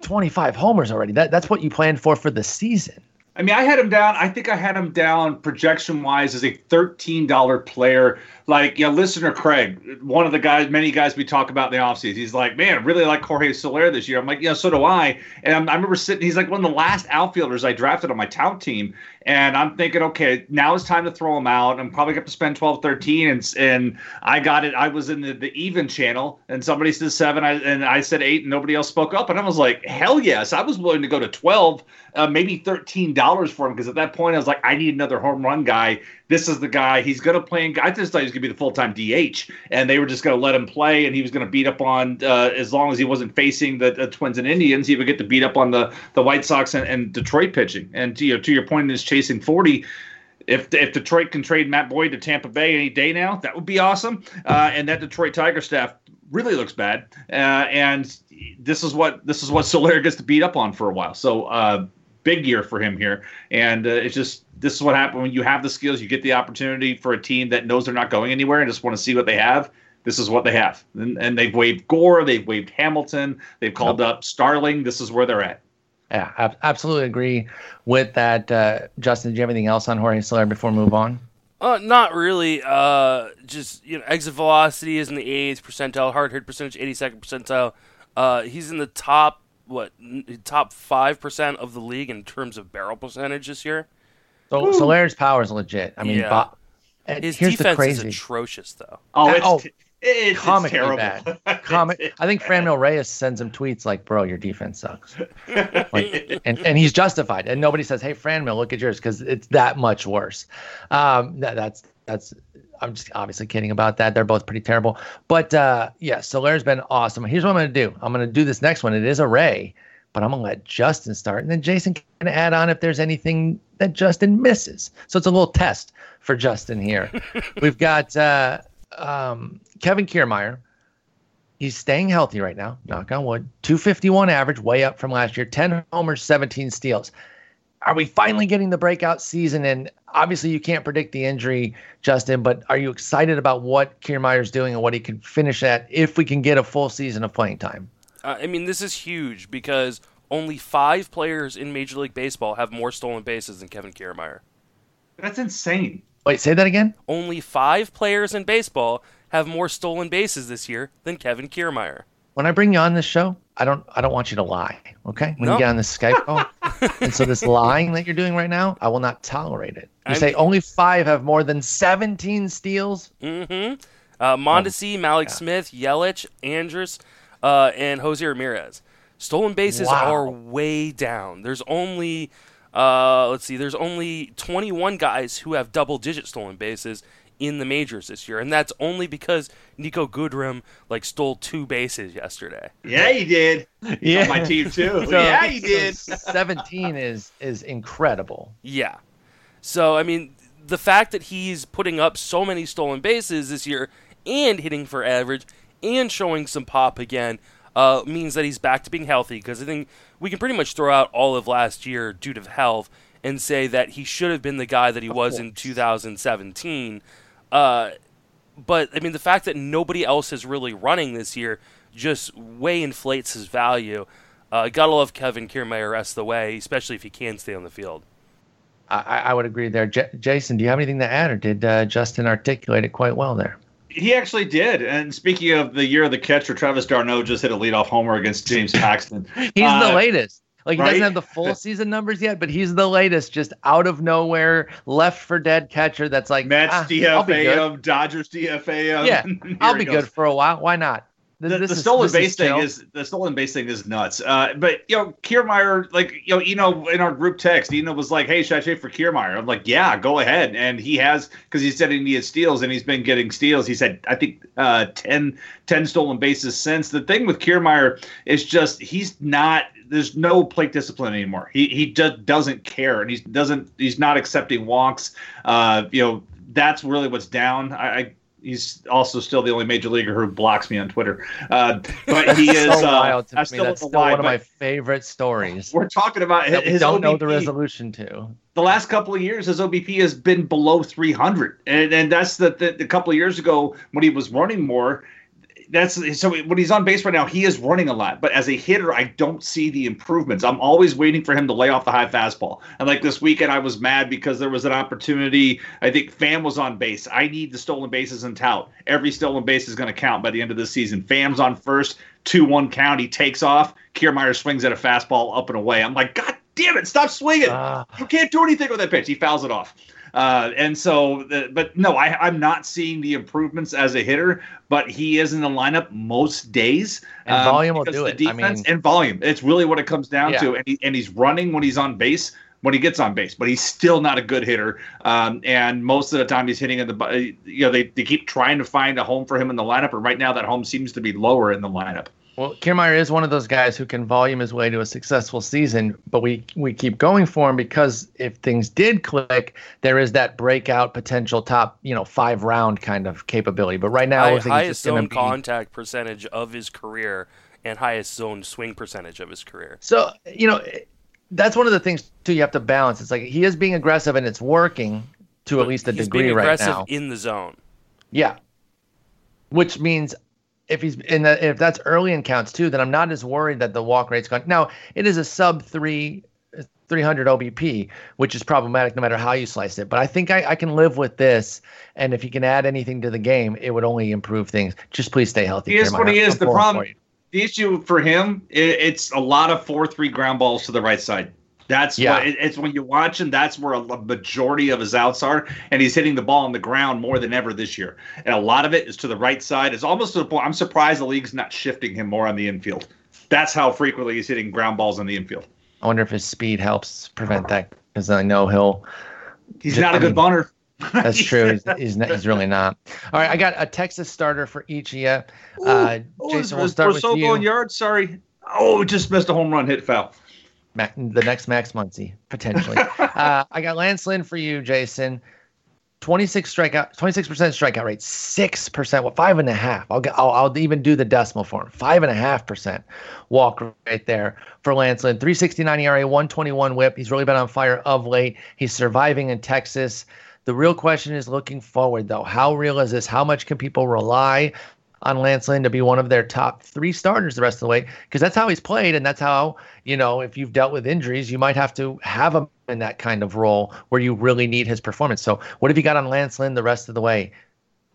25 homers already. That that's what you planned for for the season. I mean, I had him down. I think I had him down projection wise as a thirteen dollar player. Like, know, listener Craig, one of the guys, many guys we talk about in the offseason, he's like, man, really like Jorge Soler this year. I'm like, yeah, so do I. And I'm, I remember sitting, he's like one of the last outfielders I drafted on my tout team. And I'm thinking, okay, now it's time to throw him out. I'm probably going to spend 12, 13. And, and I got it. I was in the, the even channel and somebody said seven I, and I said eight and nobody else spoke up. And I was like, hell yes. I was willing to go to 12, uh, maybe $13 for him. Because at that point I was like, I need another home run guy. This is the guy. He's going to play. In, I just thought he to be the full time DH, and they were just going to let him play, and he was going to beat up on uh, as long as he wasn't facing the, the Twins and Indians, he would get to beat up on the the White Sox and, and Detroit pitching. And to, you know, to your point, in his chasing forty. If, if Detroit can trade Matt Boyd to Tampa Bay any day now, that would be awesome. Uh, and that Detroit Tiger staff really looks bad. Uh, and this is what this is what Soler gets to beat up on for a while. So uh, big year for him here. And uh, it's just this is what happens when you have the skills, you get the opportunity for a team that knows they're not going anywhere and just want to see what they have. This is what they have. And, and they've waived Gore, they've waived Hamilton, they've called up Starling. This is where they're at. Yeah, ab- absolutely agree with that. Uh, Justin, do you have anything else on Jorge Soler before we move on? Uh, not really. Uh, just you know, exit velocity is in the 88th percentile, hard hit percentage 82nd percentile. Uh, he's in the top what top five percent of the league in terms of barrel percentage this year. So Soler's power is legit. I mean, Yeah. Bo- and His here's the defense is crazy. atrocious, though. Oh, it's, oh, it's, it's comically terrible. bad. Comic. I think Franmil Reyes sends him tweets like, "Bro, your defense sucks," like, and and he's justified. And nobody says, "Hey, Franmil, look at yours," because it's that much worse. Um, that, that's that's. I'm just obviously kidding about that. They're both pretty terrible. But uh, yeah, Soler's been awesome. Here's what I'm going to do. I'm going to do this next one. It is a Ray, but I'm going to let Justin start, and then Jason can add on if there's anything that Justin misses. So it's a little test for Justin here. We've got uh, um, Kevin Kiermaier. He's staying healthy right now, knock on wood. 251 average, way up from last year. 10 homers, 17 steals. Are we finally getting the breakout season? And obviously, you can't predict the injury, Justin, but are you excited about what Kiermaier's doing and what he can finish at if we can get a full season of playing time? Uh, I mean, this is huge because only five players in Major League Baseball have more stolen bases than Kevin Kiermaier. That's insane. Wait, say that again? Only five players in baseball have more stolen bases this year than Kevin Kiermaier. When I bring you on this show, I don't I don't want you to lie, okay? When No. you get on this Skype call. and so this lying that you're doing right now, I will not tolerate it. You I'm- say only 5 have more than 17 steals? Mm-hmm. Uh, Mondesi, Mallex Smith, Yelich, Andrus, uh, and Jose Ramirez. Stolen bases Wow. are way down. There's only uh, let's see, there's only 21 guys who have double digit stolen bases in the majors this year, and that's only because Niko Goodrum like stole two bases yesterday. Yeah, he did. Yeah. On my team too. So- yeah, he did. so 17 is is incredible. Yeah. So, I mean, the fact that he's putting up so many stolen bases this year and hitting for average and showing some pop again uh, means that he's back to being healthy because I think we can pretty much throw out all of last year due to health and say that he should have been the guy that he was in 2017. Uh, but, I mean, the fact that nobody else is really running this year just way inflates his value. Uh, gotta love Kevin Kiermaier rest of the way, especially if he can stay on the field. I, I would agree there. J- Jason, do you have anything to add, or did uh, Justin articulate it quite well there? He actually did. And speaking of the year of the catcher, Travis d'Arnaud just hit a leadoff homer against James Paxton. He's the Uh, latest. Like he right? doesn't have the full season numbers yet, but he's the latest, just out of nowhere, left for dead catcher. That's like Mets ah, DFA him, Dodgers DFA him. Yeah, I'll be goes. good for a while. Why not? Th- the, the is- stolen base thing chill. is the stolen base thing is nuts. Uh, but you know, Kiermaier, like you know, Eno in our group text, Eno was like, "Hey, should I trade for Kiermaier?" I'm like, "Yeah, go ahead." And he has because he said he needed steals, and he's been getting steals. He said, I think uh, 10, 10 stolen bases since. The thing with Kiermaier is just he's not. There's no plate discipline anymore. He he just doesn't care, and he doesn't. He's not accepting walks. Uh, you know, that's really what's down. I. I He's also still the only major leaguer who blocks me on Twitter. Uh, but he is. so uh, wild to me. still That's still one of my favorite stories. We're talking about his don't know the resolution to. The last couple of years, his OBP has been below 300, and and that's the, the, the couple of years ago when he was running more. That's so when he's on base right now, he is running a lot. But as a hitter, I don't see the improvements. I'm always waiting for him to lay off the high fastball. And like this weekend, I was mad because there was an opportunity. I think Pham was on base. I need the stolen bases and tout. Every stolen base is going to count by the end of the season. Pham's on first, two one count. He takes off. Kiermaier swings at a fastball up and away. I'm like, God damn it, stop swinging. Ah. you can't do anything with that pitch. He fouls it off. Uh, and so, the, but no, I, I'm not seeing the improvements as a hitter, but he is in the lineup most days. um, And volume will do it. I Defense mean- and volume. It's really what it comes down Yeah. to. And, he, and he's running when he's on base, when he gets on base, but he's still not a good hitter. Um, and most of the time he's hitting in the, you know, they, they keep trying to find a home for him in the lineup. And right now that home seems to be lower in the lineup. Well, Kiermaier is one of those guys who can volume his way to a successful season, but we we keep going for him because if things did click, there is that breakout potential top, you know, five round kind of capability. But right now, I High, think highest zone be. contact percentage of his career and highest zone swing percentage of his career. So you know, that's one of the things too. You have to balance. It's like he is being aggressive and it's working to at least a He's degree being right aggressive now. in the zone. Yeah. Which means if he's in the if that's early in counts too, then I'm not as worried that the walk rate's gone. Now it is a sub three. 300 OBP, which is problematic no matter how you slice it. But I think I, I can live with this. And if he can add anything to the game, it would only improve things. Just please stay healthy. He is what he is. The problem- the issue for him, i it's a lot of four three ground balls to the right side. That's Yeah. what it, it's when you watch him. That's where a, majority of his outs are, and he's hitting the ball on the ground more than ever this year. And a lot of it is to the right side. It's almost to the point. I'm surprised the league's not shifting him more on the infield. That's how frequently he's hitting ground balls on the infield. I wonder if his speed helps prevent that because I know he'll. He's Ju- not a I good mean, bunter. That's true. He's, he's, not, he's really not. All right, I got a Texas starter for each of you. Uh, Oh, Jason, we'll start with you. going yards. Sorry. Oh, just missed a home run, hit foul. Ma- the next Max Muncy potentially. uh, I got Lance Lynn for you, Jason. Twenty six strikeout, twenty six percent strikeout rate, six percent, well, five and a half. I'll, get, I'll I'll even do the decimal for him. Five and a half percent walk rate there for Lance Lynn. Three sixty nine ERA, one twenty one WHIP. He's really been on fire of late. He's surviving in Texas. The real question is looking forward, though. How real is this? How much can people rely on Lance Lynn to be one of their top three starters the rest of the way? Because that's how he's played, and that's how, you know, if you've dealt with injuries, you might have to have him in that kind of role where you really need his performance. So, what have you got on Lance Lynn the rest of the way?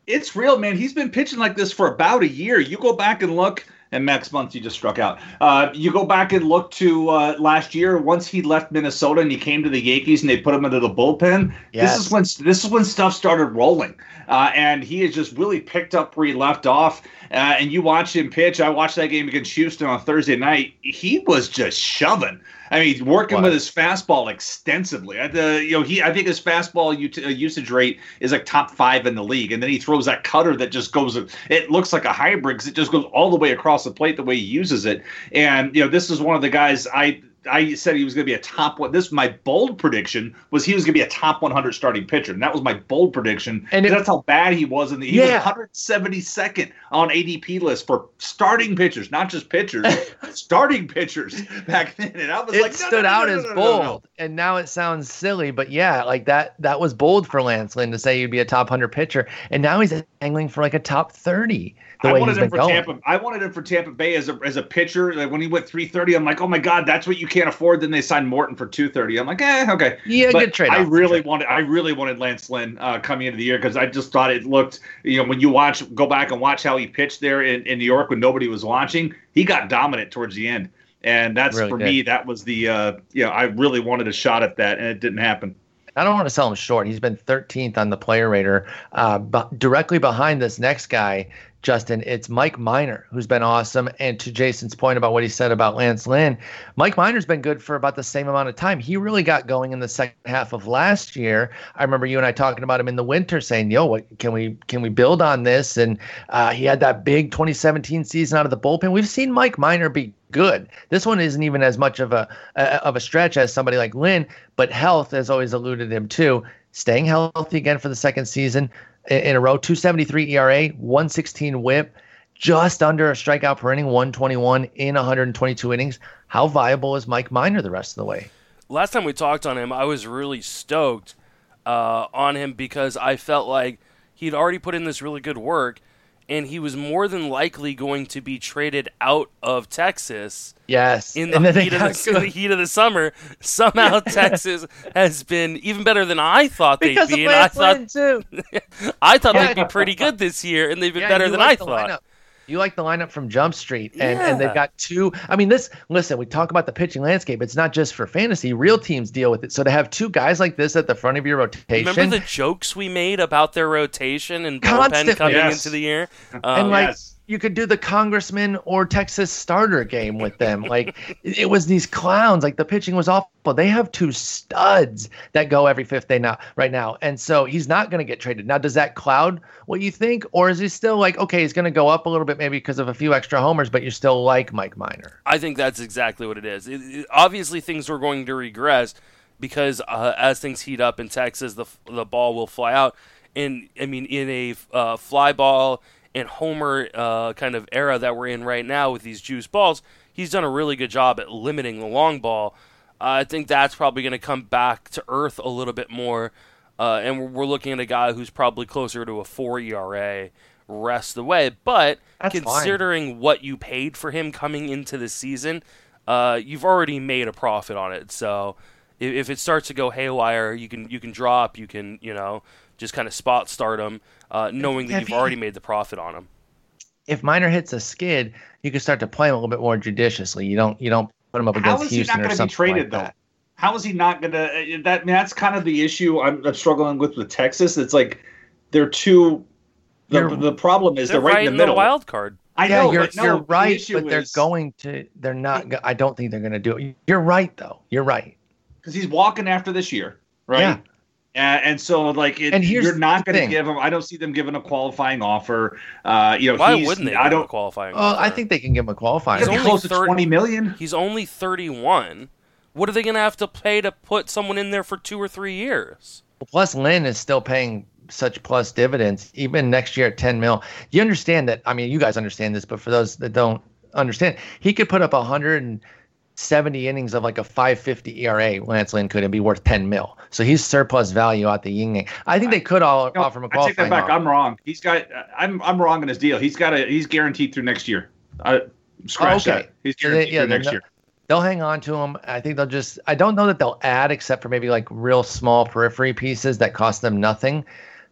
it's real, man. He's been pitching like this for about a year. You go back and look and Max Muncy just struck out. Uh, you go back and look to uh, last year. Once he left Minnesota and he came to the Yankees and they put him into the bullpen. Yes. This is when this is when stuff started rolling, uh, and he has just really picked up where he left off. Uh, and you watch him pitch. I watched that game against Houston on Thursday night. He was just shoving. I mean, working What? with his fastball extensively. I, the, you know, he I think his fastball ut- uh, usage rate is like top five in the league, and then he throws that cutter that just goes. It looks like a hybrid because it just goes all the way across the plate the way he uses it. And you know, this is one of the guys I. I said he was going to be a top one. This my bold prediction was he was going to be a top 100 starting pitcher, and that was my bold prediction. And it, that's how bad he was in the he yeah. 172nd on ADP list for starting pitchers, not just pitchers, starting pitchers back then. And I was it like, stood no, out no, as bold, and now it sounds silly, but yeah, like that that was bold for Lance Lynn to say he'd be a top 100 pitcher, and now he's angling for like a top 30. I wanted him for going. Tampa. I wanted him for Tampa Bay as a as a pitcher. Like when he went 330, I'm like, oh my god, that's what you can't afford. Then they signed Morton for 230. I'm like, eh, okay. Yeah, But good trade. I really wanted, I really wanted Lance Lynn uh, coming into the year because I just thought it looked, you know, when you watch, go back and watch how he pitched there in, in New York when nobody was watching, he got dominant towards the end, and that's Really for did. me, that was the, uh, you know, I really wanted a shot at that, and it didn't happen. I don't want to sell him short. He's been 13th on the player rater, uh, but directly behind this next guy, Justin. It's Mike Minor, who's been awesome. And to Jason's point about what he said about Lance Lynn, Mike Minor's been good for about the same amount of time. He really got going in the second half of last year. I remember you and I talking about him in the winter, saying, "Yo, what can we can we build on this?" And uh, he had that big 2017 season out of the bullpen. We've seen Mike Minor be good. This one isn't even as much of a, of a stretch as somebody like Lynn, but health has always eluded him too. Staying healthy again for the second season in, a row, 273 ERA, 116 WHIP, just under a strikeout per inning, 121 in 122 innings. How viable is Mike Minor the rest of the way? last time we talked on him, I was really stoked uh, on him because I felt like he'd already put in this really good work, and he was more than likely going to be traded out of Texas Yes, in the, heat, of the, in the heat of the summer. Somehow Texas has been even better than I thought they'd because be, and I thought. I thought Yeah. they'd be pretty good this year, and they've been Yeah, better than like I thought. lineup. You like the lineup from Jump Street, and, and they've got two. I mean, this. Listen, we talk about the pitching landscape. It's not just for fantasy. Real teams deal with it. So to have two guys like this at the front of your rotation, Remember the jokes we made about their rotation and bullpen Constantly. coming Yes. into the year? and Um, like Yes. You could do the congressman or Texas starter game with them. Like it was these clowns. Like the pitching was awful. They have two studs that go every fifth day now, right now, and so he's not going to get traded. Now, does that cloud what you think, or is he still like okay, he's going to go up a little bit maybe because of a few extra homers, but you're still like Mike Minor? I think that's exactly what it is. It, it- obviously, things are going to regress because uh, as things heat up in Texas, the the ball will fly out. And I mean, in a uh, fly ball and homer uh, kind of era that we're in right now with these juice balls, he's done a really good job at limiting the long ball. I think that's probably going to come back to earth a little bit more. Uh, and we're, we're looking at a guy who's probably closer to a four ERA rest of the way. But That's fine. considering what you paid for him coming into the season, uh, you've already made a profit on it. So if, if it starts to go haywire, you can you can drop, you can you know just kind of spot start him, uh, knowing that if you've he- already made the profit on them. If Minor hits a skid, you can start to play him a little bit more judiciously. You don't you don't put him up How against is he Houston not or going to be something traded like though? that. How is he not going to? That I mean, that's kind of the issue I'm, I'm struggling with with Texas. It's like they're too. The, You're- the problem is They're, they're, right, in the middle. wild card. I yeah, know, you're but no, you're right, issue but they're is- going to. They're not. I don't think they're going to do it. You're right, though. You're right. because he's walking after this year, right? Yeah. And, and so, like, it, And here's you're not going to give him. I don't see them giving a qualifying offer. Uh, you know, Why he's, wouldn't they? I give him a don't. qualifying. Well, I think they can give him a qualifying. He's He's only close to twenty million. he's only 31. What are they going to have to pay to put someone in there for two or three years? Well, Plus, Lynn is still paying such plus dividends, even next year at 10 mil. You understand that? I mean, you guys understand this, but for those that don't understand, he could put up 170 innings of like a 550 ERA. Lance Lynn could and be worth 10 mil. So he's surplus value out the yin yang. I think they could all No, offer him a I take that back. offer. I'm wrong. He's got. I'm I'm wrong in his deal. He's got a. He's guaranteed through next year. I scratch Oh, okay. that. He's guaranteed yeah, through next year. They'll hang on to him. I think they'll just. I don't know that they'll add, except for maybe like real small periphery pieces that cost them nothing.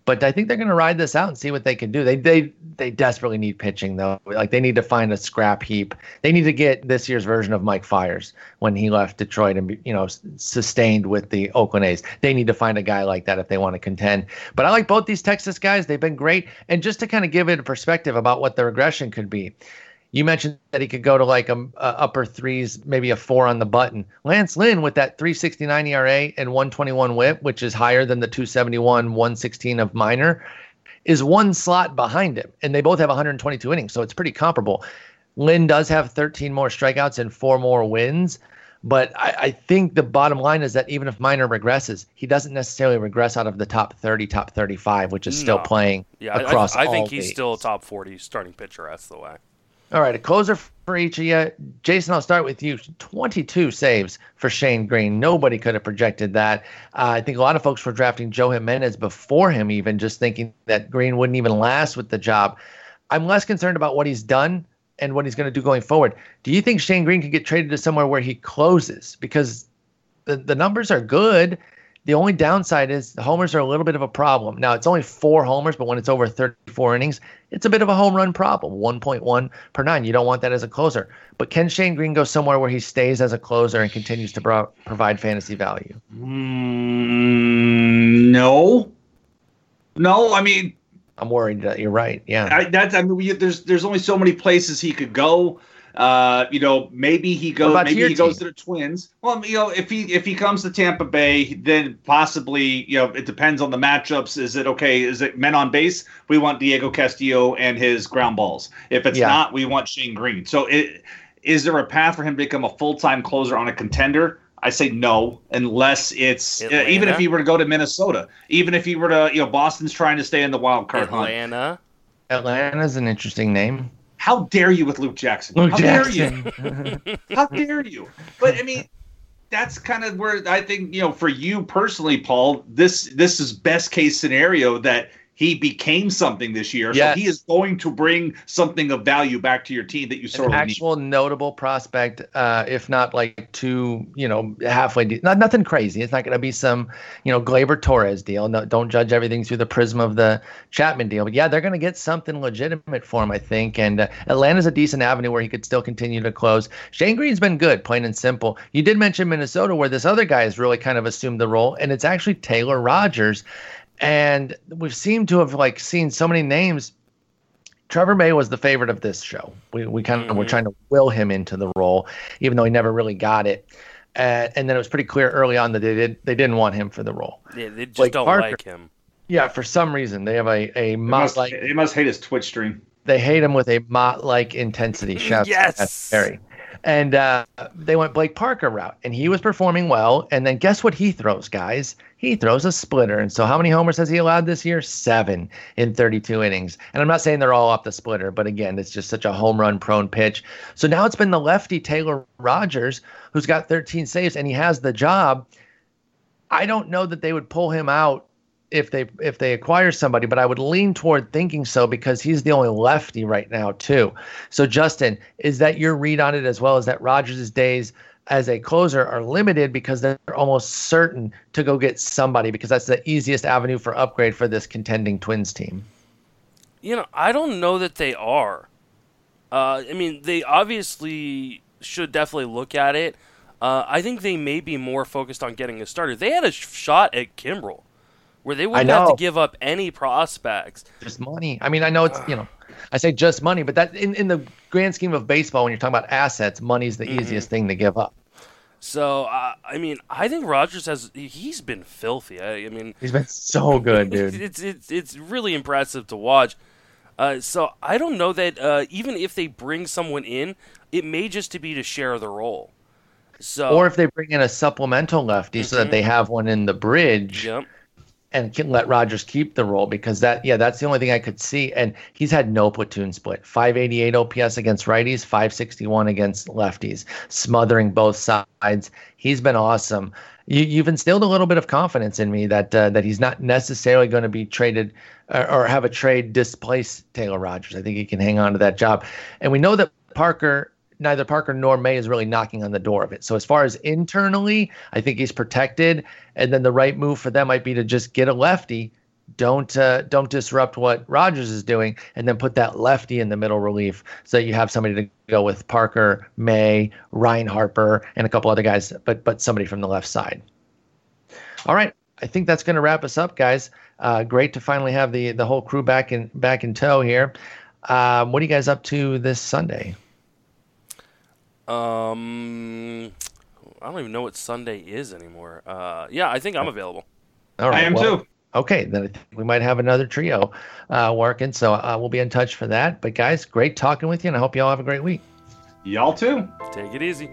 But I think they're going to ride this out and see what they can do. They they they desperately need pitching though. Like they need to find a scrap heap. They need to get this year's version of Mike Fiers when he left Detroit and you know sustained with the Oakland A's. They need to find a guy like that if they want to contend. But I like both these Texas guys. They've been great. And just to kind of give it a perspective about what the regression could be. You mentioned that he could go to like a, a, upper threes, maybe a four on the button. Lance Lynn with that 369 ERA and 121 whip, which is higher than the 271, 116 of Minor, is one slot behind him. And they both have 122 innings. So it's pretty comparable. Lynn does have 13 more strikeouts and four more wins. But I, I, think the bottom line is that even if Minor regresses, he doesn't necessarily regress out of the top 30, top 35, which is still no. playing yeah, across I, I, I think he's still a top 40 starting pitcher. That's the way. All right, a closer for each of you. Jason, I'll start with you. 22 saves for Shane Greene. Nobody could have projected that. Uh, I think a lot of folks were drafting Joe Jimenez before him, even just thinking that Greene wouldn't even last with the job. I'm less concerned about what he's done and what he's going to do going forward. Do you think Shane Greene could get traded to somewhere where he closes? Because the, the numbers are good. The only downside is the homers are a little bit of a problem. Now, it's only four homers, but when it's over 34 innings, it's a bit of a home run problem 1.1 per nine. You don't want that as a closer. But can Shane Greene go somewhere where he stays as a closer and continues to pro- provide fantasy value? Mm, no. No, I mean, I'm worried that you're right. Yeah, I, that's. I mean, we, there's there's only so many places he could go. Uh, you know, maybe he goes. Maybe he goes to the Twins. Well, you know, if he if he comes to Tampa Bay, then possibly, you know, it depends on the matchups. Is it okay? Is it men on base? We want Diego Castillo and his ground balls. If it's yeah. not, we want Shane Greene. So, it, is there a path for him to become a full time closer on a contender? I say no, unless it's uh, even if he were to go to Minnesota, even if he were to, you know, Boston's trying to stay in the wild card Atlanta. hunt. Atlanta. Atlanta's an interesting name. How dare you with Luke Jackson? Luke How Jackson. dare you? How dare you? But I mean, that's kind of where I think you know, for you personally, Paul, this this is best case scenario that he became something this year. Yes. So he is going to bring something of value back to your team that you sorely An actual need. notable prospect, uh, if not like two, you know, halfway. De- not nothing crazy. It's not going to be some, you know, Gleyber Torres deal. No, don't judge everything through the prism of the Chapman deal. But yeah, they're going to get something legitimate for him, I think. And uh, Atlanta's a decent avenue where he could still continue to close. Shane Greene's been good, plain and simple. You did mention Minnesota, where this other guy has really kind of assumed the role, and it's actually Taylor Rogers and we've seemed to have like seen so many names. Trevor May was the favorite of this show. We we kind of mm-hmm. were trying to will him into the role, even though he never really got it. Uh, and then it was pretty clear early on that they did they didn't want him for the role. Yeah, they just don't Parker, like him. Yeah, for some reason they have a a must like they must hate his Twitch stream. They hate him with a mot like intensity. Shout yes, Barry. And uh, they went Blake Parker route, and he was performing well. And then guess what he throws, guys? He throws a splitter. And so how many homers has he allowed this year? Seven in 32 innings. And I'm not saying they're all off the splitter, but again, it's just such a home run prone pitch. So now it's been the lefty Taylor Rogers who's got 13 saves, and he has the job. I don't know that they would pull him out if they if they acquire somebody, but I would lean toward thinking so because he's the only lefty right now too. So Justin, is that your read on it as well as that Rogers' days as a closer are limited because they're almost certain to go get somebody because that's the easiest avenue for upgrade for this contending Twins team. You know, I don't know that they are. Uh, I mean, they obviously should definitely look at it. Uh, I think they may be more focused on getting a starter. They had a shot at Kimbrel where they wouldn't have to give up any prospects. Just money. I mean, I know it's you know, I say just money, but that in, in the grand scheme of baseball, when you're talking about assets, money's the mm-hmm. easiest thing to give up. So uh, I mean, I think Rogers has he's been filthy. I, I mean, he's been so good, dude. it's it's it's really impressive to watch. Uh, so I don't know that uh, even if they bring someone in, it may just to be to share the role. So, or if they bring in a supplemental lefty mm-hmm. so that mm-hmm. they have one in the bridge. Yep and let Rogers keep the role because that yeah that's the only thing I could see. And he's had no platoon split. 588 OPS against righties 561 against lefties smothering both sides. He's been awesome. You, have instilled a little bit of confidence in me that uh, that he's not necessarily going to be traded or, or have a trade displace Taylor Rogers I think he can hang on to that job. And we know that Parker neither Parker nor May is really knocking on the door of it. So as far as internally, I think he's protected. And then the right move for them might be to just get a lefty, don't uh, don't disrupt what Rogers is doing, and then put that lefty in the middle relief so that you have somebody to go with Parker, May, Ryan Harper, and a couple other guys, but but somebody from the left side. All right, I think that's going to wrap us up, guys. Uh, great to finally have the the whole crew back in back in tow here. Um, what are you guys up to this Sunday? Um, I don't even know what Sunday is anymore. Uh, yeah, I think I'm available. All right, I am well, too. Okay, then I think we might have another trio uh, working. So uh, we'll be in touch for that. But guys, great talking with you, and I hope you all have a great week. Y'all too. Take it easy.